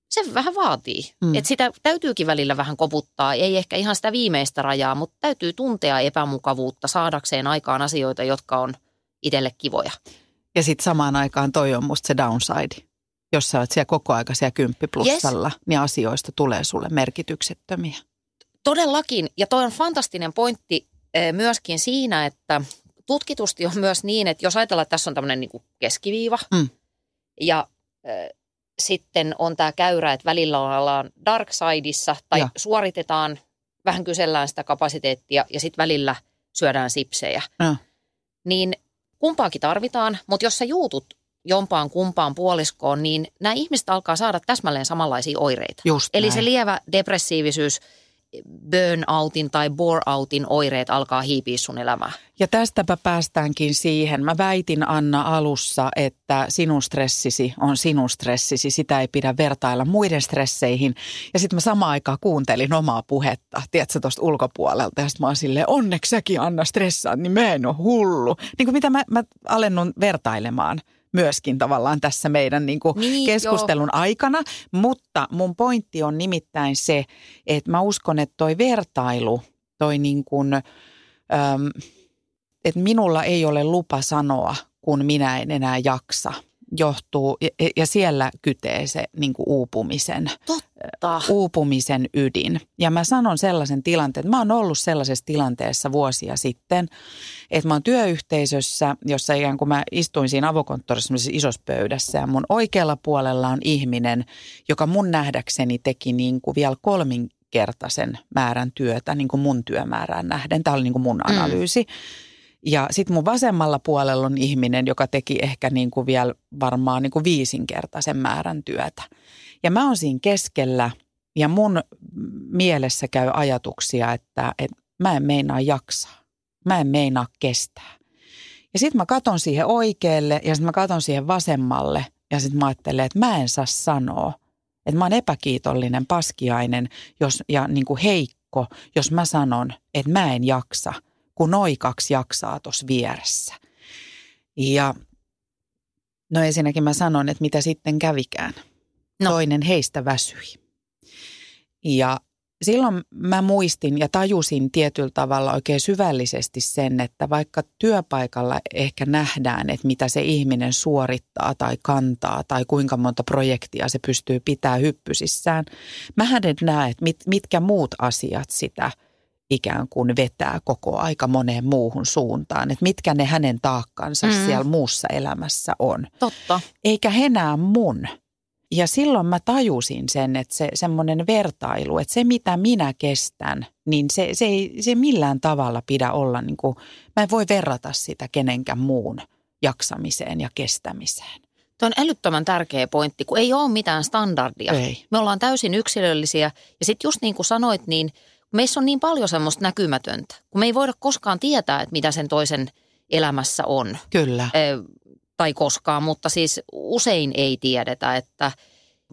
se vähän vaatii. Mm. Mm. Et sitä täytyykin välillä vähän koputtaa, ei ehkä ihan sitä viimeistä rajaa, mutta täytyy tuntea epämukavuutta saadakseen aikaan asioita, jotka on itselle kivoja. Ja sitten samaan aikaan toi on musta se downside. Jos sä oot siellä koko aika siellä kymppiplussalla, yes. niin asioista tulee sulle merkityksettömiä. Todellakin, ja toi on fantastinen pointti eh, myöskin siinä, että tutkitusti on myös niin, että jos ajatellaan, että tässä on tämmöinen niin keskiviiva, Mm. ja äh, sitten on tämä käyrä, että välillä ollaan dark sideissa tai Joo. suoritetaan, vähän kysellään sitä kapasiteettia ja sitten välillä syödään sipsejä. No. Niin kumpaakin tarvitaan, mutta jos sä juutut jompaan kumpaan puoliskoon, niin nämä ihmiset alkaa saada täsmälleen samanlaisia oireita. Just Eli näin. se lievä depressiivisyys, burnoutin tai boreoutin oireet alkaa hiipiä sun elämään. Ja tästäpä päästäänkin siihen. Mä väitin Anna alussa, että sinun stressisi on sinun stressisi. Sitä ei pidä vertailla muiden stresseihin. Ja sitten mä samaan aikaan kuuntelin omaa puhetta, tiedätkö, tuosta ulkopuolelta. Ja sitten mä oon silleen, onneksi säkin Anna stressaat, niin mä en ole hullu. Niin kuin mitä mä, mä alennun vertailemaan myöskin tavallaan tässä meidän niin kuin Niin, keskustelun aikana. Mutta mun pointti on nimittäin se, että mä uskon, että toi vertailu, toi niin kuin, äm, että minulla ei ole lupa sanoa, kun minä en enää jaksa, johtuu, ja, ja siellä kytee se niin kuin uupumisen, Totta. uupumisen ydin. Ja mä sanon sellaisen tilanteen, että mä oon ollut sellaisessa tilanteessa vuosia sitten, että mä oon työyhteisössä, jossa ikään kuin mä istuin siinä avokonttorissa isossa pöydässä ja mun oikealla puolella on ihminen, joka mun nähdäkseni teki niin kuin vielä kolminkertaisen määrän työtä niin kuin mun työmäärään nähden. Tämä oli niin kuin mun analyysi. Ja sitten mun vasemmalla puolella on ihminen, joka teki ehkä niin kuin vielä varmaan niin kuin viisinkertaisen määrän työtä. Ja mä oon siinä keskellä ja mun mielessä käy ajatuksia, että, että mä en meinaa jaksaa. Mä en meinaa kestää. Ja sitten mä katon siihen oikealle ja sitten mä katon siihen vasemmalle ja sitten mä ajattelen, että mä en saa sanoa, että mä oon epäkiitollinen, paskiainen jos, ja niin kuin heikko, jos mä sanon, että mä en jaksa, kun noi kaksi jaksaa tuossa vieressä. Ja no ensinnäkin mä sanon, että mitä sitten kävikään. No. Toinen heistä väsyi. Ja silloin mä muistin ja tajusin tietyllä tavalla oikein syvällisesti sen, että vaikka työpaikalla ehkä nähdään, että mitä se ihminen suorittaa tai kantaa tai kuinka monta projektia se pystyy pitää hyppysissään, mä en näe, että mit, mitkä muut asiat sitä ikään kuin vetää koko aika moneen muuhun suuntaan, että mitkä ne hänen taakkansa Mm. siellä muussa elämässä on Totta. eikä enää mun. Ja silloin mä tajusin sen, että se semmoinen vertailu, että se mitä minä kestän, niin se, se ei se millään tavalla pidä olla, niin kuin, mä en voi verrata sitä kenenkään muun jaksamiseen ja kestämiseen. Tuo on älyttömän tärkeä pointti, kun ei ole mitään standardia. Ei. Me ollaan täysin yksilöllisiä ja sitten just niin kuin sanoit, niin meissä on niin paljon semmoista näkymätöntä, kun me ei voida koskaan tietää, että mitä sen toisen elämässä on. Kyllä. Ö, tai koskaan, mutta siis usein ei tiedetä, että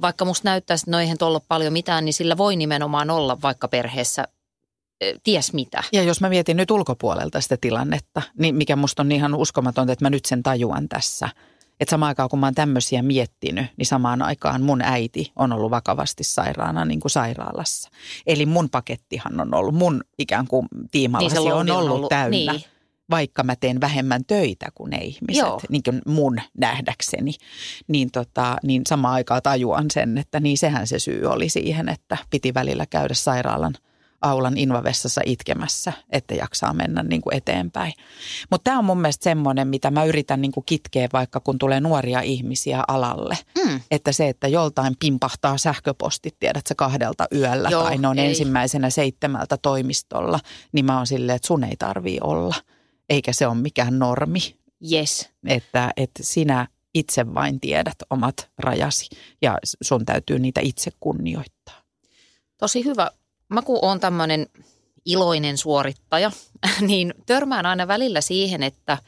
vaikka musta näyttäisi, että no eihän tuolla paljon mitään, niin sillä voi nimenomaan olla vaikka perheessä ties mitä. Ja jos mä mietin nyt ulkopuolelta sitä tilannetta, niin mikä musta on ihan uskomatonta, että mä nyt sen tajuan tässä. Että samaan aikaan kun mä oon tämmöisiä miettinyt, niin samaan aikaan mun äiti on ollut vakavasti sairaana niin kuin sairaalassa. Eli mun pakettihan on ollut, mun ikään kuin tiimallasi se on loadi on ollut, ollut- täynnä. niin. Vaikka mä teen vähemmän töitä kuin ne ihmiset, Joo. niin kuin mun nähdäkseni, niin, tota, niin samaan aikaan tajuan sen, että niin sehän se syy oli siihen, että piti välillä käydä sairaalan aulan invavessassa itkemässä, että jaksaa mennä niin kuin eteenpäin. Mutta tämä on mun mielestä semmoinen, mitä mä yritän niin kuin kitkeä vaikka kun tulee nuoria ihmisiä alalle. Mm. Että se, että joltain pimpahtaa sähköpostit, tiedätkö, kahdelta yöllä Joo, tai ne on ei. ensimmäisenä seitsemältä toimistolla, niin mä oon silleen, että sun ei tarvii olla. Eikä se ole mikään normi, Yes. että, että sinä itse vain tiedät omat rajasi ja sun täytyy niitä itse kunnioittaa. Tosi hyvä. Mä kun oon tämmöinen iloinen suorittaja, [laughs] niin törmään aina välillä siihen, että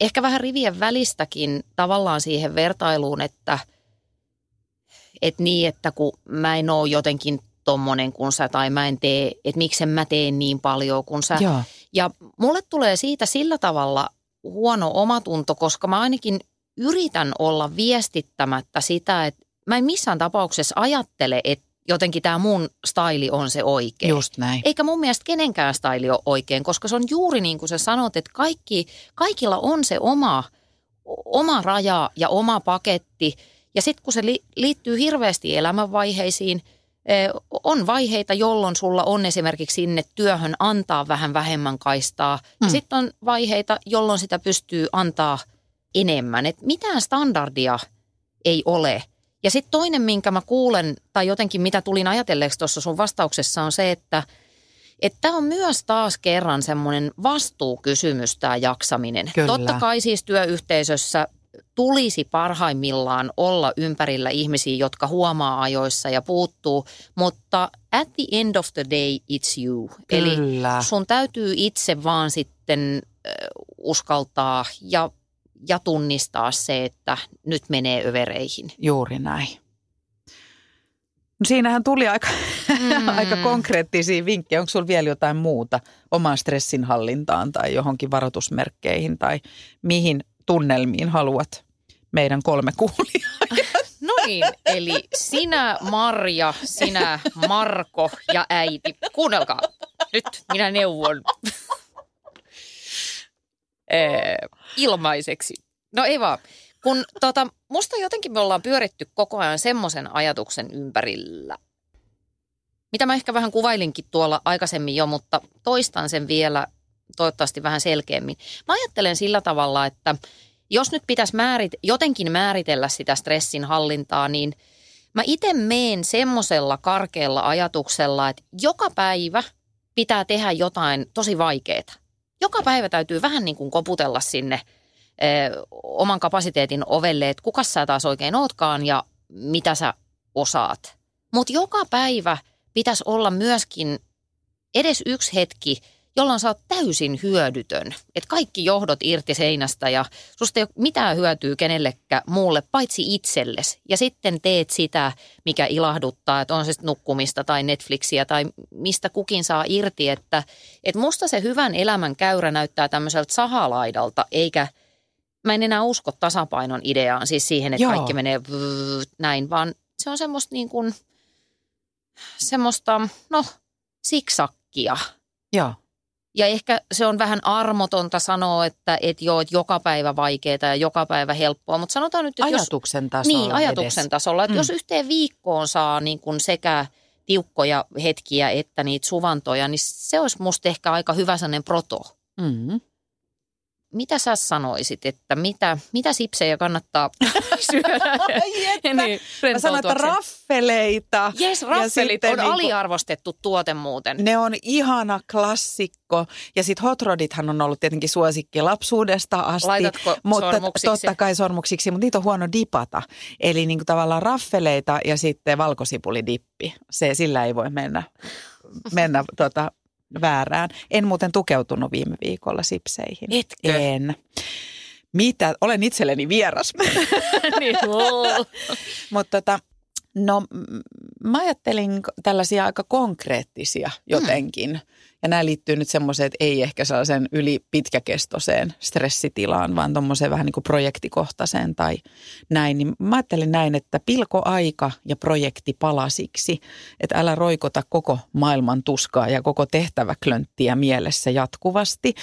ehkä vähän rivien välistäkin tavallaan siihen vertailuun, että, että niin, että kun mä en ole jotenkin tommonen kuin sä tai mä en tee, että miksen mä teen niin paljon kuin sä. Joo. Ja mulle tulee siitä sillä tavalla huono omatunto, koska mä ainakin yritän olla viestittämättä sitä, että mä en missään tapauksessa ajattele, että jotenkin tämä mun staili on se oikein. Just näin. Eikä mun mielestä kenenkään staili ole oikein, koska se on juuri niin kuin sä sanot, että kaikki, kaikilla on se oma oma raja ja oma paketti. Ja sitten kun se li, liittyy hirveästi elämänvaiheisiin, eh, on vaiheita, jolloin sulla on esimerkiksi sinne työhön antaa vähän vähemmän kaistaa. Mm. Ja sitten on vaiheita, jolloin sitä pystyy antaa enemmän. Et mitään standardia ei ole. Ja sitten toinen, minkä mä kuulen, tai jotenkin mitä tulin ajatelleeksi tuossa sun vastauksessa, on se, että tämä on myös taas kerran semmoinen vastuukysymys tämä jaksaminen. Kyllä. Totta kai siis työyhteisössä tulisi parhaimmillaan olla ympärillä ihmisiä, jotka huomaa ajoissa ja puuttuu, mutta at the end of the day it's you. Eli Kyllä. sun täytyy itse vaan sitten uskaltaa ja, ja tunnistaa se, että nyt menee övereihin. Juuri näin. No siinähän tuli aika, mm. [laughs] aika konkreettisia vinkkejä. Onko sulla vielä jotain muuta omaan stressinhallintaan tai johonkin varoitusmerkkeihin tai mihin tunnelmiin haluat meidän kolme kuulijaa? [laughs] No niin, eli sinä Marja, sinä Marko ja äiti. Kuunnelkaa, nyt minä neuvon [laughs] ee, ilmaiseksi. No ei vaan. Kun tota, musta jotenkin me ollaan pyöritty koko ajan semmoisen ajatuksen ympärillä, mitä mä ehkä vähän kuvailinkin tuolla aikaisemmin jo, mutta toistan sen vielä toivottavasti vähän selkeämmin. Mä ajattelen sillä tavalla, että jos nyt pitäisi määrit, jotenkin määritellä sitä stressin hallintaa, niin mä itse meen semmoisella karkealla ajatuksella, että joka päivä pitää tehdä jotain tosi vaikeaa. Joka päivä täytyy vähän niin kuin koputella sinne ö, oman kapasiteetin ovelle, että kuka sä taas oikein ootkaan ja mitä sä osaat. Mutta joka päivä pitäisi olla myöskin edes yksi hetki, jolloin sä oot täysin hyödytön. Että kaikki johdot irti seinästä ja susta ei ole mitään hyötyä kenellekään muulle, paitsi itselles. Ja sitten teet sitä, mikä ilahduttaa, että on se nukkumista tai Netflixiä tai mistä kukin saa irti. Että, että musta se hyvän elämän käyrä näyttää tämmöiseltä sahalaidalta, eikä mä en enää usko tasapainon ideaan, siis siihen, että Joo. kaikki menee vrrr, näin, vaan se on semmoista niin kuin, semmoista, no, siksakkia. Joo. Ja ehkä se on vähän armotonta sanoa, että et joo, että joka päivä vaikeaa ja joka päivä helppoa, mutta sanotaan nyt, että jos, Ajatuksen tasolla niin, ajatuksen edes. tasolla, että mm. jos yhteen viikkoon saa niin kuin sekä tiukkoja hetkiä että niitä suvantoja, niin se olisi musta ehkä aika hyvä sellainen proto. Mm. Mitä sä sanoisit, että mitä, mitä sipsejä kannattaa [laughs] syödä? niin, Mä sanoin, että raffeleita. Jes, Ja raffelit on niinku- aliarvostettu tuote muuten. Ne on ihana klassikko. Ja sitten hot rodithan on ollut tietenkin suosikki lapsuudesta asti. Laitatko mutta sormuksiksi? Totta kai sormuksiksi, mutta niitä on huono dipata. Eli niin kuin tavallaan raffeleita ja sitten valkosipulidippi. Se, sillä ei voi mennä, mennä tota, väärään. En muuten tukeutunut viime viikolla sipseihin. Etkö? En. Mitä? Olen itselleni vieras. [laughs] niin, oo. Mutta tota, no mä ajattelin tällaisia aika konkreettisia jotenkin. Mm. Ja nämä liittyy nyt semmoiseen, että ei ehkä sellaisen yli pitkäkestoiseen stressitilaan, vaan tuommoiseen vähän niin kuin projektikohtaiseen tai näin. Niin mä ajattelin näin, että pilko aika ja projekti palasiksi. Että älä roikota koko maailman tuskaa ja koko tehtäväklönttiä mielessä jatkuvasti.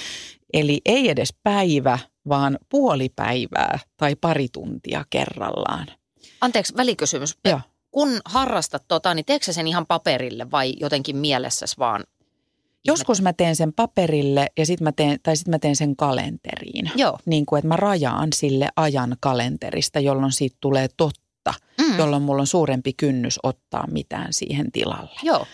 Eli ei edes päivä, vaan puoli päivää tai pari tuntia kerrallaan. Anteeksi, välikysymys. Joo. Kun harrastat tota, niin teekö sen ihan paperille vai jotenkin mielessäsi vaan? Joskus mä teen sen paperille ja sit mä teen, tai sitten mä teen sen kalenteriin. Joo. Niin kuin, että mä rajaan sille ajan kalenterista, jolloin siitä tulee totta, Mm. jolloin mulla on suurempi kynnys ottaa mitään siihen tilalle. Joo.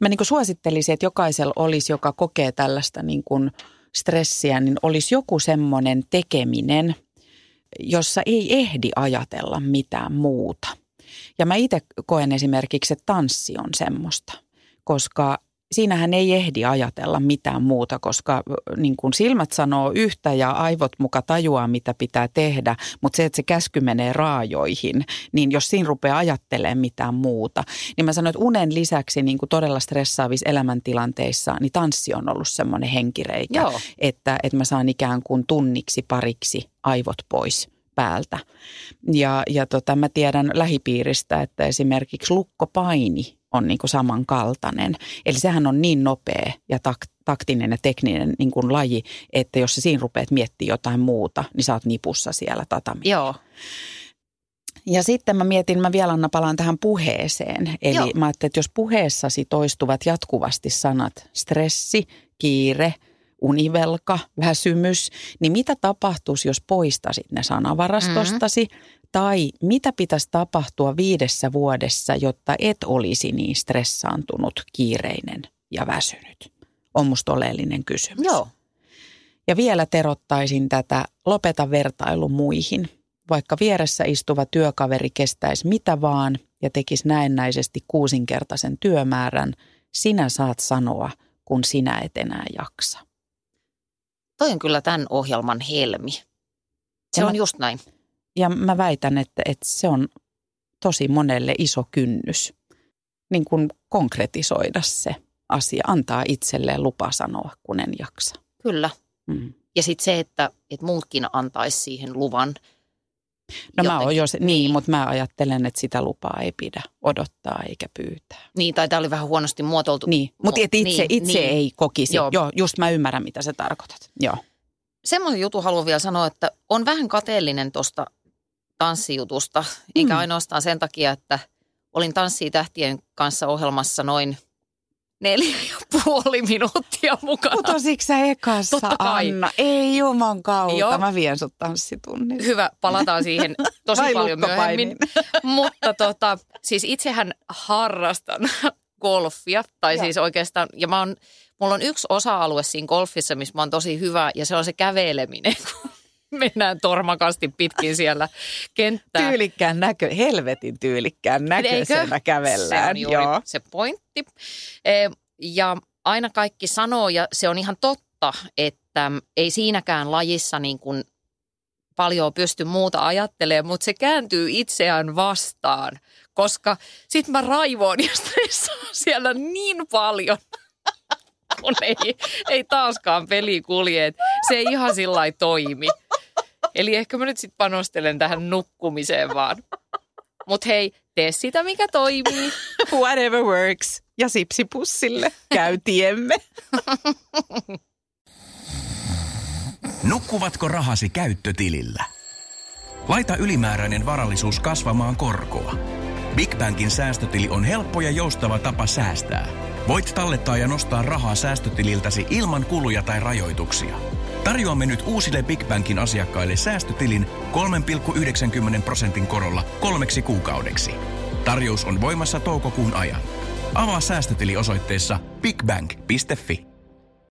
Mä niin kuin suosittelisin, että jokaisella olisi, joka kokee tällaista niin kuin stressiä, niin olisi joku semmoinen tekeminen, jossa ei ehdi ajatella mitään muuta. Ja mä itse koen esimerkiksi, että tanssi on semmoista, koska siinähän ei ehdi ajatella mitään muuta, koska niin kun silmät sanoo yhtä ja aivot muka tajuaa, mitä pitää tehdä, mutta se, että se käsky menee raajoihin, niin jos siinä rupeaa ajattelemaan mitään muuta, niin mä sanoin, että unen lisäksi niin kuin todella stressaavissa elämäntilanteissa, niin tanssi on ollut semmoinen henkireikä, Joo. että, että mä saan ikään kuin tunniksi pariksi aivot pois päältä. Ja, ja tota, mä tiedän lähipiiristä, että esimerkiksi lukkopaini on niin kuin samankaltainen. Eli sehän on niin nopea ja tak- taktinen ja tekninen niin kuin laji, että jos sä siinä rupeat miettimään jotain muuta, niin sä oot nipussa siellä tatamilla. Joo. Ja sitten mä mietin, mä vielä Anna palaan tähän puheeseen. Eli Joo. mä ajattelin, että jos puheessasi toistuvat jatkuvasti sanat stressi, kiire, univelka, väsymys, niin mitä tapahtuisi, jos poistasit ne sanavarastostasi? Mm-hmm. Tai mitä pitäisi tapahtua viidessä vuodessa, jotta et olisi niin stressaantunut, kiireinen ja väsynyt? On musta oleellinen kysymys. Joo. Ja vielä terottaisin tätä, lopeta vertailu muihin. Vaikka vieressä istuva työkaveri kestäisi mitä vaan ja tekisi näennäisesti kuusinkertaisen työmäärän, sinä saat sanoa, kun sinä et enää jaksa. Toi on kyllä tämän ohjelman helmi. Se Ja on mä- just näin. Ja mä väitän, että, että se on tosi monelle iso kynnys niin kuin konkretisoida se asia, antaa itselleen lupa sanoa, kun en jaksa. Kyllä. Mm. Ja sitten se, että, että muutkin antaisi siihen luvan. No mä jotenkin. oon jo se, niin, mutta mä ajattelen, että sitä lupaa ei pidä odottaa eikä pyytää. Niin, tai tämä oli vähän huonosti muotoiltu. Niin, mutta itse, niin, itse niin. ei kokisi. Joo. Joo. Just mä ymmärrän, mitä sä tarkoitat. Joo. Semmoinen juttu haluan vielä sanoa, että on vähän kateellinen tuosta tanssijutusta, eikä Mm. ainoastaan sen takia, että olin Tanssii tähtien kanssa ohjelmassa noin neljä ja puoli minuuttia mukana. Putositko sä ekassa, Totta kai. Anna? Ei juman kautta, Joo. mä vien sut tanssitunnille. Hyvä, palataan siihen tosi Vai paljon myöhemmin. [laughs] Mutta tota, siis itsehän harrastan golfia, tai Joo. siis oikeastaan, ja mä oon, mulla on yksi osa-alue siinä golfissa, missä mä oon tosi hyvä, ja se on se käveleminen, kun [laughs] [laughs] mennään tormakasti pitkin siellä kenttää. Tyylikkään näkö, helvetin tyylikkään näköisenä kävellään. Se on juuri Joo. se pointti. Eh, Ja aina kaikki sanoo, ja se on ihan totta, että ei siinäkään lajissa niin kuin paljon pysty muuta ajattelemaan, mutta se kääntyy itseään vastaan, koska sit mä raivoon [laughs] ja stressaan siellä niin paljon, kun ei, ei taaskaan peli kulje. Et Se ei ihan sillä toimi. Eli ehkä mä nyt sitten panostelen tähän nukkumiseen vaan. Mutta hei, tee sitä, mikä toimii. Whatever works. Ja sipsipussille käy tiemme. Nukkuvatko rahasi käyttötilillä? Laita ylimääräinen varallisuus kasvamaan korkoa. Big Bankin säästötili on helppo ja joustava tapa säästää. Voit tallettaa ja nostaa rahaa säästötililtäsi ilman kuluja tai rajoituksia. Tarjoamme nyt uusille Big Bankin asiakkaille säästötilin 3,90 prosentin korolla kolmeksi kuukaudeksi. Tarjous on voimassa toukokuun ajan. Avaa säästötili osoitteessa bigbank.fi.